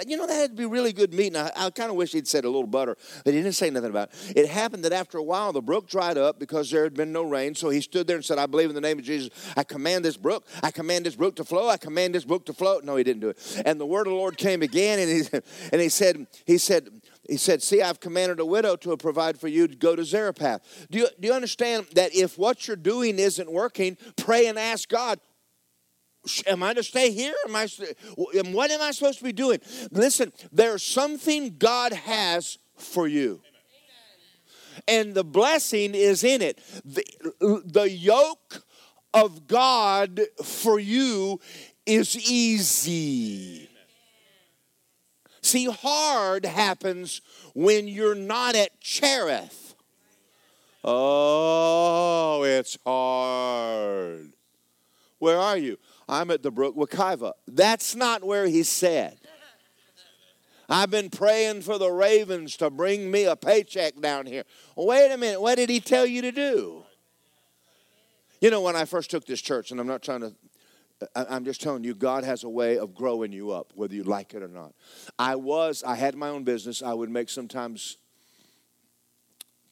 You know that had to be really good meat and i, I kind of wish he'd said a little butter but he didn't say nothing about it. It happened that after a while the brook dried up because there had been no rain so he stood there and said i believe in the name of jesus. I command this brook i command this brook to flow i command this brook to flow. No he didn't do it. And the word of the lord came again and he, and he said he said he said, See, I've commanded a widow to provide for you to go to Zarephath. Do you, do you understand that if what you're doing isn't working, pray and ask God, Am I to stay here? Am I, what am I supposed to be doing? Listen, there's something God has for you. And the blessing is in it. The, the yoke of God for you is easy. See, hard happens when you're not at Cherith. Oh, it's hard. Where are you? I'm at the brook Wekiva. That's not where he said. I've been praying for the Ravens to bring me a paycheck down here. Wait a minute. What did he tell you to do? You know, when I first took this church, and I'm not trying to, I'm just telling you, God has a way of growing you up, whether you like it or not. I was, I had my own business. I would make sometimes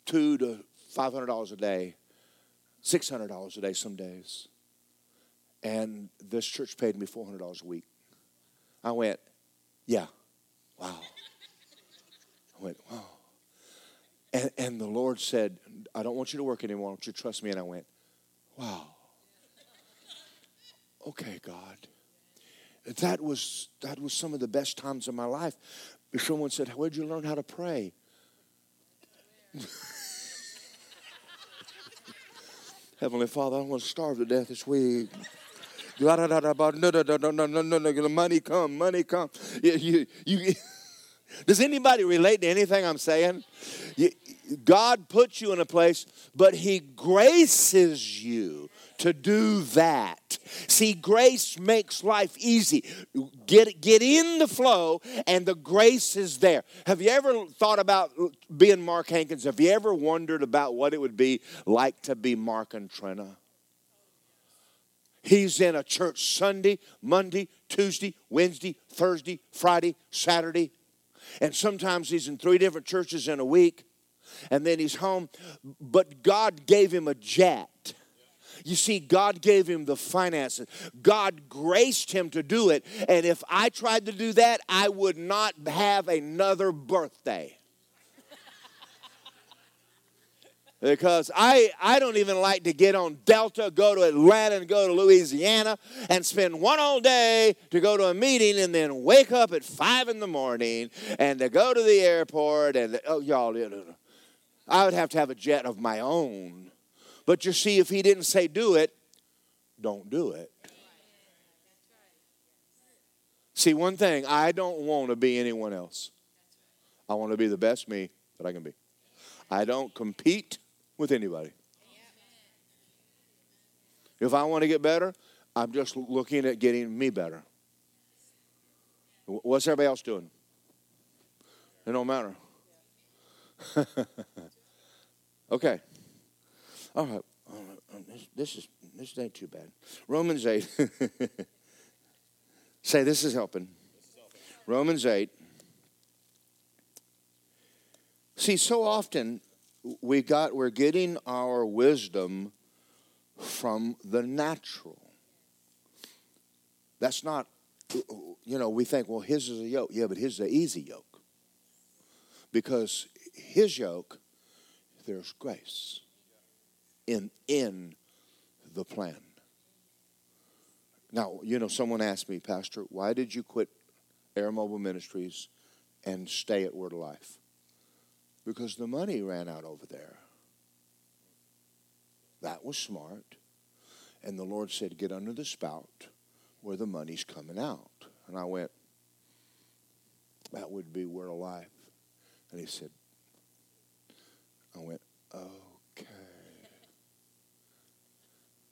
two to five hundred dollars a day, six hundred dollars a day some days, and this church paid me four hundred dollars a week. I went, yeah, wow. I went, wow. And, and the Lord said, I don't want you to work anymore. I want you to trust me. And I went, wow. Okay, God. That was, that was some of the best times of my life. Someone said, Where'd you learn how to pray? Heavenly Father, I want to starve to death this week. Money come, money come. You, you, you, does anybody relate to anything I'm saying? God puts you in a place, but He graces you to do that. See, grace makes life easy. Get, get in the flow, and the grace is there. Have you ever thought about being Mark Hankins? Have you ever wondered about what it would be like to be Mark and Trina? He's in a church Sunday, Monday, Tuesday, Wednesday, Thursday, Friday, Saturday. And sometimes he's in three different churches in a week. And then he's home. But God gave him a jet. You see, God gave him the finances. God graced him to do it. And if I tried to do that, I would not have another birthday. because I, I don't even like to get on Delta, go to Atlanta, and go to Louisiana, and spend one whole day to go to a meeting and then wake up at five in the morning and to go to the airport. And oh, y'all, I would have to have a jet of my own. But you see, if he didn't say do it, don't do it. See, one thing, I don't want to be anyone else. I want to be the best me that I can be. I don't compete with anybody. If I want to get better, I'm just looking at getting me better. What's everybody else doing? It don't matter. okay. All right. All right. Uh, this, this is this ain't too bad. Romans eight. Say this is helping. Romans eight. See, so often we got we're getting our wisdom from the natural. That's not you know, we think, well, his is a yoke. Yeah, but his is an easy yoke. Because his yoke, there's grace in in the plan. Now, you know, someone asked me, Pastor, why did you quit Air Mobile Ministries and stay at Word of Life? because the money ran out over there. That was smart. And the Lord said, Get under the spout where the money's coming out. And I went, That would be Word of Life. And he said, I went, Okay.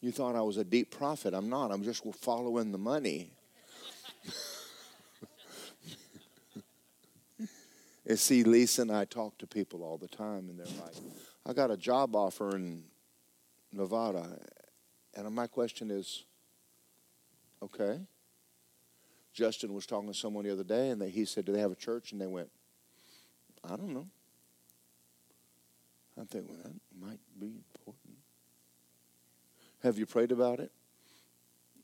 You thought I was a deep prophet. I'm not. I'm just following the money. And see, Lisa and I talk to people all the time, and they're like, I got a job offer in Nevada. And my question is, okay. Justin was talking to someone the other day, and they, he said, Do they have a church? And they went, I don't know. I think, well, that might be. Have you prayed about it?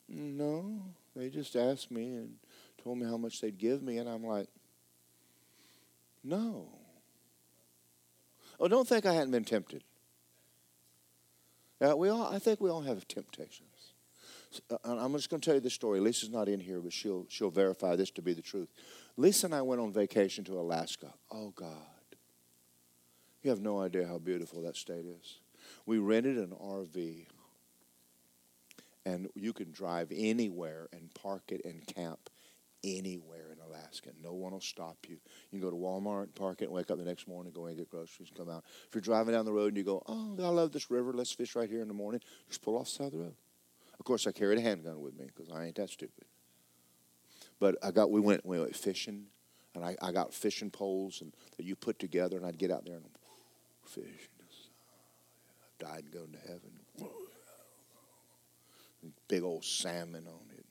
No. They just asked me and told me how much they'd give me, and I'm like, no. Oh, don't think I hadn't been tempted. Uh, we all, I think we all have temptations. Uh, I'm just going to tell you the story. Lisa's not in here, but she'll, she'll verify this to be the truth. Lisa and I went on vacation to Alaska. Oh, God. You have no idea how beautiful that state is. We rented an RV, and you can drive anywhere and park it and camp anywhere in Alaska. No one will stop you. You can go to Walmart, park it, and wake up the next morning, go and get groceries, and come out. If you're driving down the road and you go, oh, I love this river, let's fish right here in the morning, just pull off the side of the road. Of course, I carried a handgun with me because I ain't that stupid. But I got, we went, we went fishing. and I, I got fishing poles and that you put together, and I'd get out there and fish. I died and go to heaven. Big old salmon on it.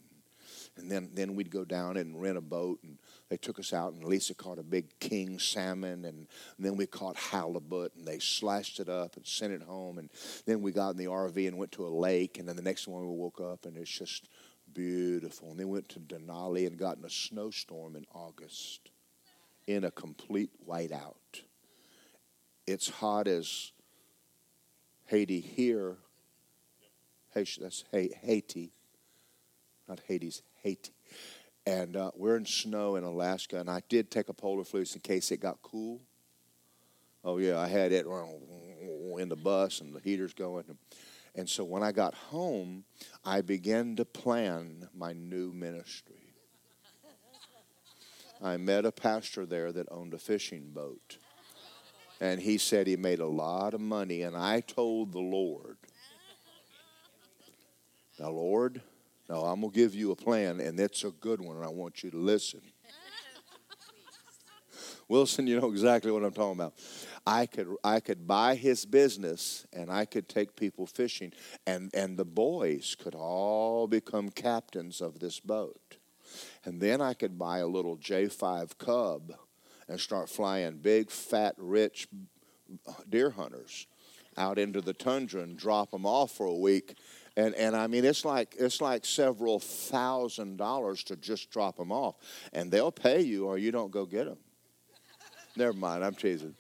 And then, then we'd go down and rent a boat, and they took us out, and Lisa caught a big king salmon, and, then we caught halibut, and they sliced it up and sent it home. And then we got in the RV and went to a lake, and then the next morning we woke up, and it's just beautiful. And then went to Denali and got in a snowstorm in August in a complete whiteout. It's hot as Haiti here. That's Haiti, not Hades, Haiti. And uh, we're in snow in Alaska, and I did take a polar fleece in case it got cool. Oh, yeah, I had it in the bus and the heater's going. And so when I got home, I began to plan my new ministry. I met a pastor there that owned a fishing boat. And he said he made a lot of money. And I told the Lord, Now, Lord, now I'm going to give you a plan, and it's a good one, and I want you to listen. Wilson, you know exactly what I'm talking about. I could I could buy his business and I could take people fishing and and the boys could all become captains of this boat. And then I could buy a little J5 Cub and start flying big fat rich uh, deer hunters out into the tundra and drop them off for a week and and I mean it's like it's like several thousand dollars to just drop them off, and they'll pay you or you don't go get them. Never mind, I'm teasing.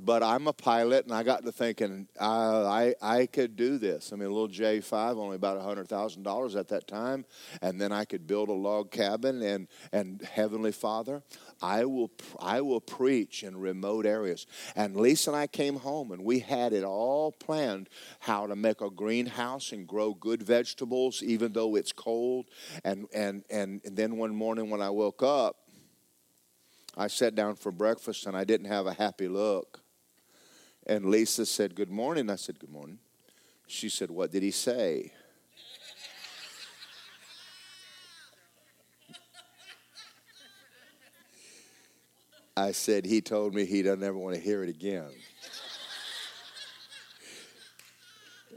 But I'm a pilot, and I got to thinking uh, I I could do this. I mean, a little J5, only about hundred thousand dollars at that time, and then I could build a log cabin. And and Heavenly Father, I will I will preach in remote areas. And Lisa and I came home, and we had it all planned how to make a greenhouse and grow good vegetables, even though it's cold. And and and, and then one morning when I woke up, I sat down for breakfast, and I didn't have a happy look. And Lisa said, Good morning. I said, Good morning. She said, What did he say? I said, He told me he doesn't ever want to hear it again.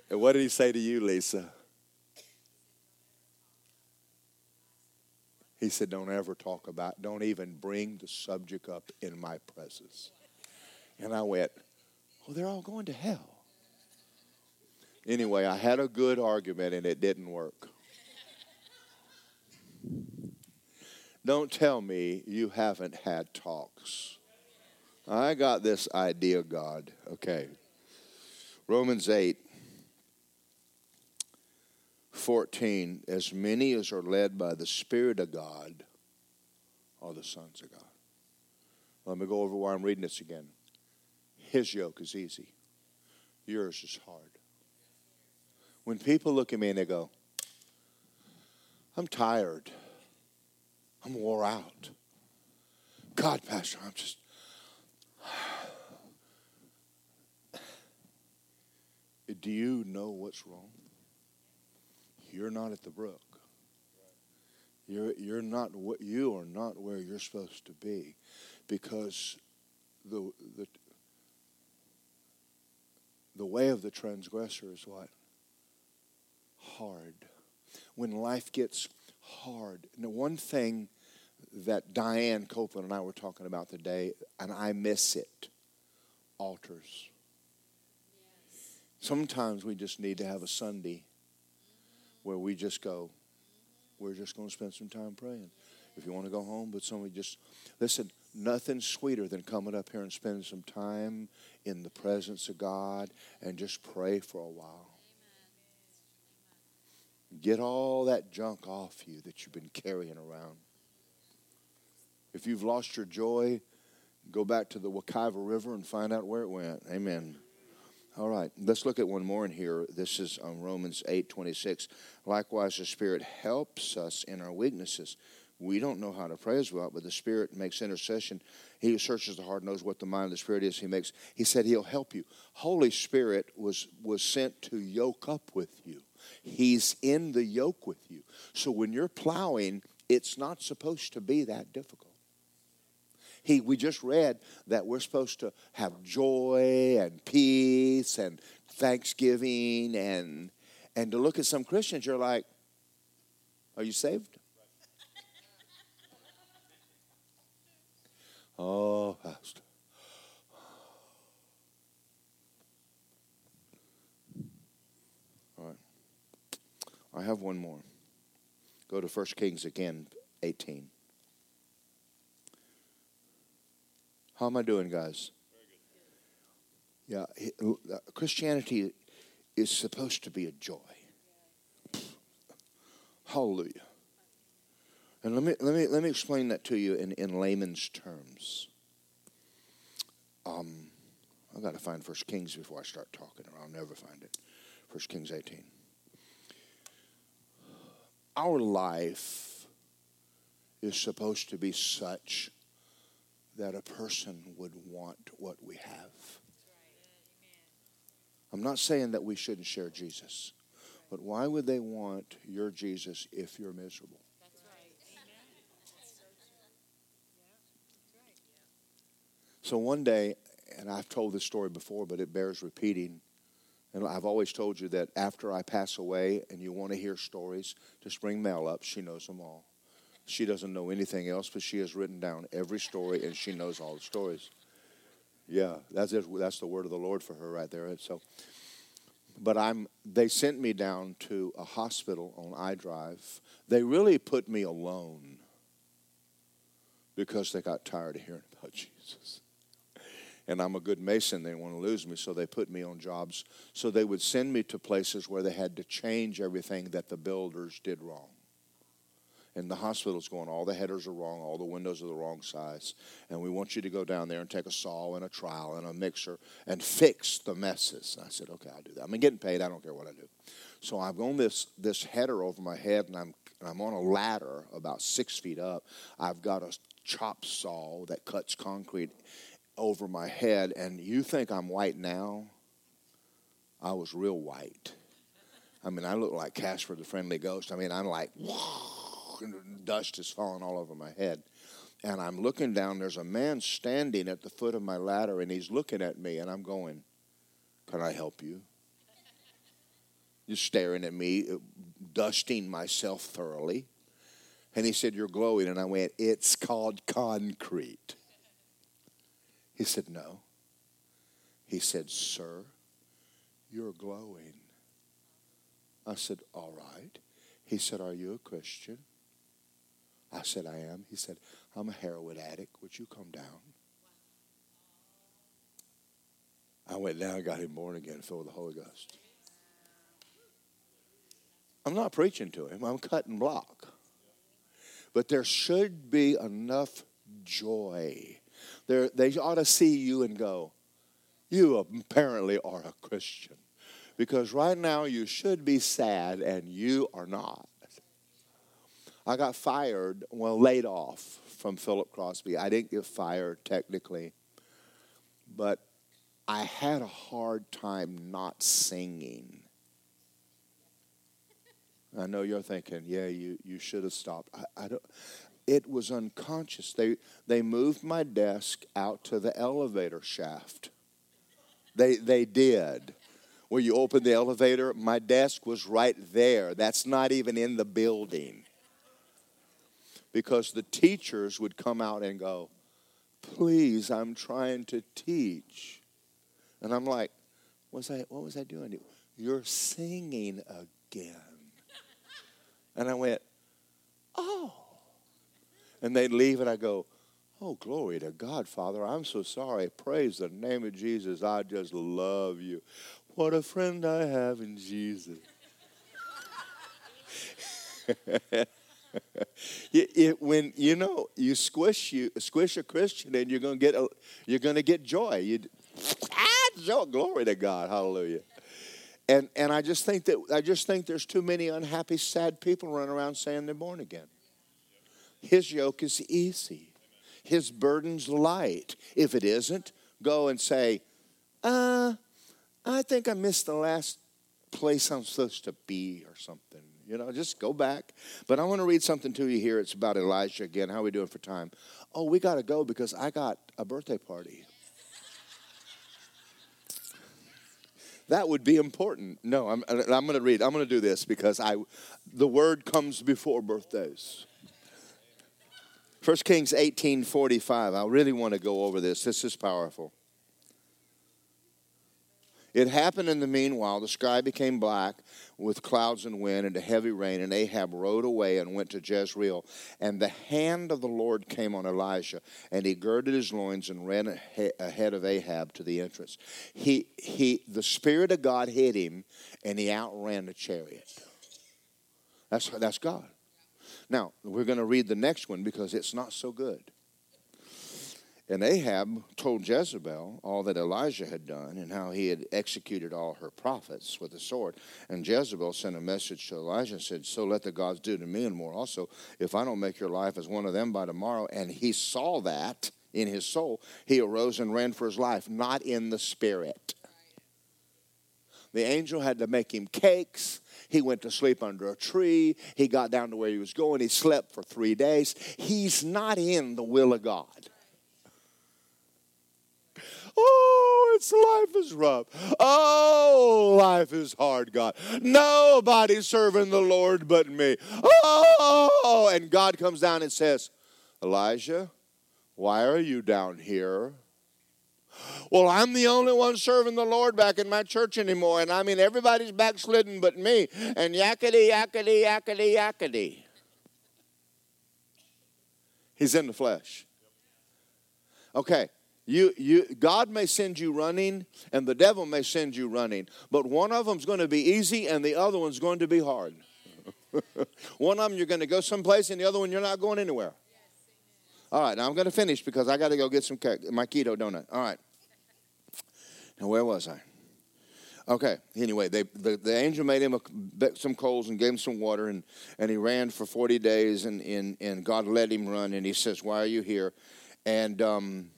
and what did he say to you, Lisa? He said, Don't ever talk about, don't even bring the subject up in my presence. And I went, well, they're all going to hell. Anyway, I had a good argument and it didn't work. Don't tell me you haven't had talks. I got this idea, God. Okay. Romans 8 14. As many as are led by the Spirit of God are the sons of God. Let me go over why I'm reading this again. His yoke is easy, yours is hard. When people look at me and they go, I'm tired, I'm wore out. God, Pastor, I'm just. Do you know what's wrong? You're not at the brook. You're, you're not what you are not where you're supposed to be because the, the the way of the transgressor is what? Hard. When life gets hard. The one thing that Diane Copeland and I were talking about today, and I miss it altars. Yes. Sometimes we just need to have a Sunday mm-hmm. where we just go, we're just going to spend some time praying. If you want to go home, but somebody just, listen, nothing sweeter than coming up here and spending some time in the presence of God and just pray for a while. Get all that junk off you that you've been carrying around. If you've lost your joy, go back to the Wekiva River and find out where it went. Amen. All right, let's look at one more in here. This is on Romans 8 26. Likewise, the Spirit helps us in our weaknesses we don't know how to pray as well, but the Spirit makes intercession. He who searches the heart knows what the mind of the Spirit is. He makes. He said He'll help you. Holy Spirit was was sent to yoke up with you. He's in the yoke with you. So when you're plowing, it's not supposed to be that difficult. He, we just read that we're supposed to have joy and peace and thanksgiving and and to look at some Christians, you're like, are you saved? Oh, Pastor. All right. I have one more. Go to 1 Kings again, 18. How am I doing, guys? Yeah, uh, Christianity is supposed to be a joy. Hallelujah. And let me, let me, let me explain that to you in, in layman's terms. Um, I've got to find First Kings before I start talking, or I'll never find it. First Kings 18. Our life is supposed to be such that a person would want what we have. I'm not saying that we shouldn't share Jesus, but why would they want your Jesus if you're miserable? So one day, and I've told this story before, but it bears repeating. And I've always told you that after I pass away and you want to hear stories, just bring Mel up. She knows them all. She doesn't know anything else, but she has written down every story and she knows all the stories. Yeah, that's it. That's the word of the Lord for her right there. So, but I'm. They sent me down to a hospital on I Drive. They really put me alone because they got tired of hearing about Jesus. And I'm a good mason. They want to lose me, so they put me on jobs. So they would send me to places where they had to change everything that the builders did wrong and the hospital's going, all the headers are wrong, all the windows are the wrong size, and we want you to go down there and take a saw and a trowel and a mixer and fix the messes. And I said, okay, I'll do that. I'm getting paid. I don't care what I do. So I've got this this header over my head, and I'm and I'm on a ladder about six feet up. I've got a chop saw that cuts concrete over my head, and you think I'm white now? I was real white. I mean, I look like Casper the Friendly Ghost. I mean, I'm like, dust is falling all over my head. And I'm looking down, there's a man standing at the foot of my ladder, and he's looking at me, and I'm going, Can I help you? Just staring at me, uh, dusting myself thoroughly. And he said, You're glowing. And I went, It's called concrete. He said, No. He said, Sir, you're glowing. I said, All right. He said, Are you a Christian? I said, I am. He said, I'm a heroin addict. Would you come down? I went down and got him born again, filled with the Holy Ghost. I'm not preaching to him, I'm cutting block. But there should be enough joy. There, they ought to see you and go, You apparently are a Christian. Because right now you should be sad and you are not. I got fired, well, laid off from Philip Crosby. I didn't get fired technically, but I had a hard time not singing. I know you're thinking, yeah, you, you should have stopped. I, I don't. It was unconscious. They they moved my desk out to the elevator shaft. They they did. Where you open the elevator, my desk was right there. That's not even in the building because the teachers would come out and go, Please, I'm trying to teach. And I'm like, was I, what was I doing? You're singing again. And I went, Oh. And they'd leave, and I go, Oh, glory to God, Father. I'm so sorry. Praise the name of Jesus. I just love you. What a friend I have in Jesus. it, it, when you know you squish you squish a Christian and you're gonna get a, you're gonna get joy. You ah, joy, glory to God, hallelujah. And and I just think that I just think there's too many unhappy, sad people running around saying they're born again. His yoke is easy, his burden's light. If it isn't, go and say, uh, I think I missed the last place I'm supposed to be or something You know, just go back. But I want to read something to you here. It's about Elijah again. How are we doing for time? Oh, we got to go because I got a birthday party. that would be important. No, I'm, I'm going to read. I'm going to do this because I, the word comes before birthdays. 1 Kings 18:45. I really want to go over this. This is powerful. It happened in the meanwhile, the sky became black with clouds and wind and a heavy rain, and Ahab rode away and went to Jezreel. And the hand of the Lord came on Elijah, and he girded his loins and ran ahead of Ahab to the entrance. He, he, the Spirit of God hit him, and he outran the chariot. That's, that's God. Now, we're going to read the next one because it's not so good. And Ahab told Jezebel all that Elijah had done and how he had executed all her prophets with a sword. And Jezebel sent a message to Elijah and said, So let the gods do to me and more also, if I don't make your life as one of them by tomorrow. And he saw that in his soul. He arose and ran for his life, not in the spirit. The angel had to make him cakes. He went to sleep under a tree. He got down to where he was going. He slept for three days. He's not in the will of God. Oh, it's life is rough. Oh, life is hard, God. Nobody's serving the Lord but me. Oh, and God comes down and says, Elijah, why are you down here? Well, I'm the only one serving the Lord back in my church anymore. And I mean, everybody's backslidden but me. And yakety, yakety, yakety, yakety. He's in the flesh. Okay, you, you, God may send you running, and the devil may send you running, but one of them's going to be easy, and the other one's going to be hard. one of them you're going to go someplace, and the other one you're not going anywhere. All right, now I'm going to finish because I got to go get some cake, my keto donut. All right. Now where was I? Okay. Anyway, they, the, the angel made him a, some coals and gave him some water, and, and he ran for 40 days, and, and, and God let him run. And he says, Why are you here? And um,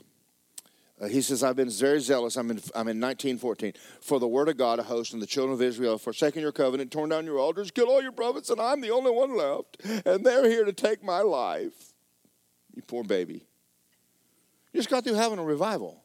uh, he says, I've been very zealous. I'm in, I'm in 1914. For the word of God, a host, and the children of Israel have forsaken your covenant, torn down your altars, killed all your prophets, and I'm the only one left. And they're here to take my life. You poor baby. You just got through having a revival.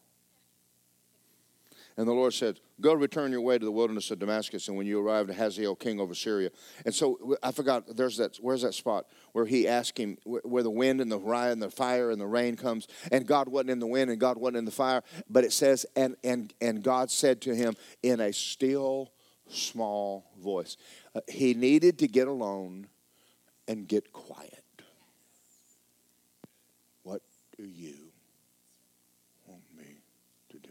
And the Lord said, Go return your way to the wilderness of Damascus. And when you arrive to Hazael, king over Syria. And so I forgot, there's that, where's that spot where he asked him, where the wind and the fire and the fire and the rain comes. And God wasn't in the wind and God wasn't in the fire. But it says, and, and, and God said to him in a still, small voice. Uh, he needed to get alone and get quiet. What do you want me to do?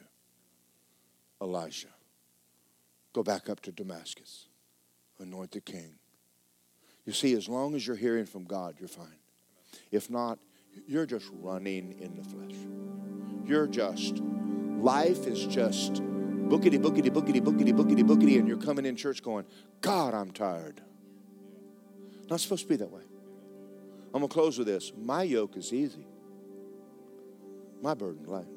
Elijah. Go back up to Damascus. Anoint the king. You see, as long as you're hearing from God, you're fine. If not, you're just running in the flesh. You're just, life is just bookity, bookity, bookity, bookity, bookity, bookity, and you're coming in church going, God, I'm tired. Not supposed to be that way. I'm going to close with this. My yoke is easy, my burden light.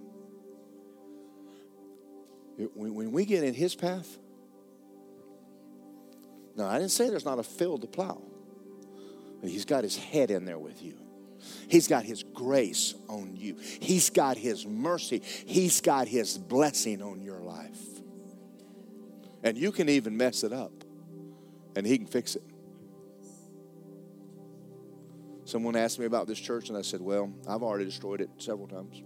When we get in His path, now, I didn't say there's not a field to plow, but He's got His head in there with you. He's got His grace on you. He's got His mercy. He's got His blessing on your life. And you can even mess it up, and He can fix it. Someone asked me about this church, and I said, Well, I've already destroyed it several times.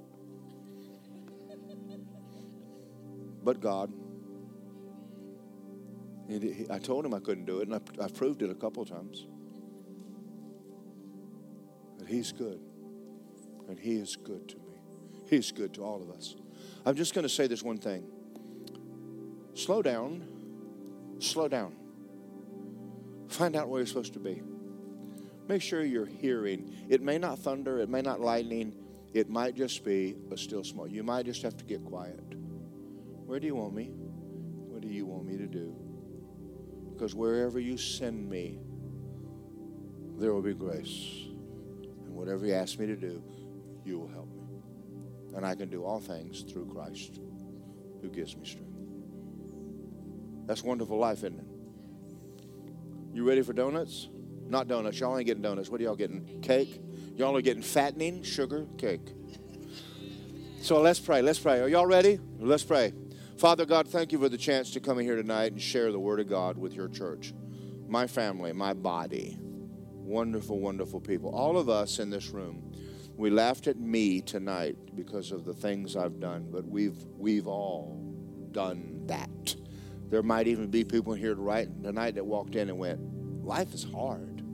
But God, I told him I couldn't do it, and I, I proved it a couple of times. But he's good, and he is good to me. He's good to all of us. I'm just going to say this one thing slow down, slow down. Find out where you're supposed to be. Make sure you're hearing. It may not thunder, it may not lightning, it might just be a still small. You might just have to get quiet. Where do you want me? What do you want me to do? Because wherever you send me, there will be grace. And whatever you ask me to do, you will help me. And I can do all things through Christ who gives me strength. That's wonderful life, isn't it? You ready for donuts? Not donuts. Y'all ain't getting donuts. What are y'all getting? Cake? Y'all are getting fattening sugar cake. So let's pray. Let's pray. Are y'all ready? Let's pray. Father God, thank you for the chance to come in here tonight and share the Word of God with your church, my family, my body. Wonderful, wonderful people. All of us in this room, we laughed at me tonight because of the things I've done, but we've we've all done that. There might even be people here tonight that walked in and went, "Life is hard."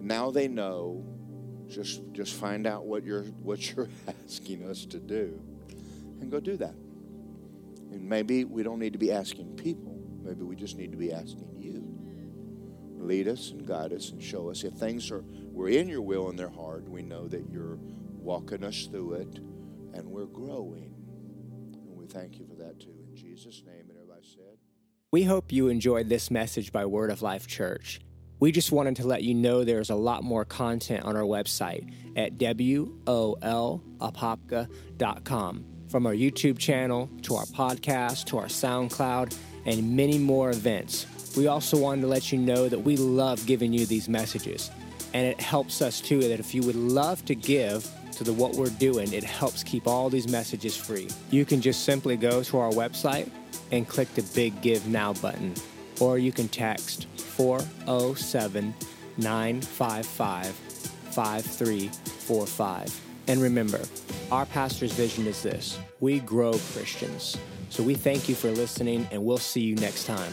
Now they know. Just just find out what you're what you're asking us to do, and go do that. And maybe we don't need to be asking people. Maybe we just need to be asking you. Lead us and guide us and show us if things are we're in your will and they're hard. We know that you're walking us through it, and we're growing. And we thank you for that too. In Jesus' name, and everybody said.
We hope you enjoyed this message by Word of Life Church. We just wanted to let you know there's a lot more content on our website at wolapopka.com. From our YouTube channel to our podcast to our SoundCloud and many more events. We also wanted to let you know that we love giving you these messages. And it helps us too that if you would love to give to the what we're doing, it helps keep all these messages free. You can just simply go to our website and click the big Give Now button. Or you can text 407 955 5345. And remember, our pastor's vision is this we grow Christians. So we thank you for listening, and we'll see you next time.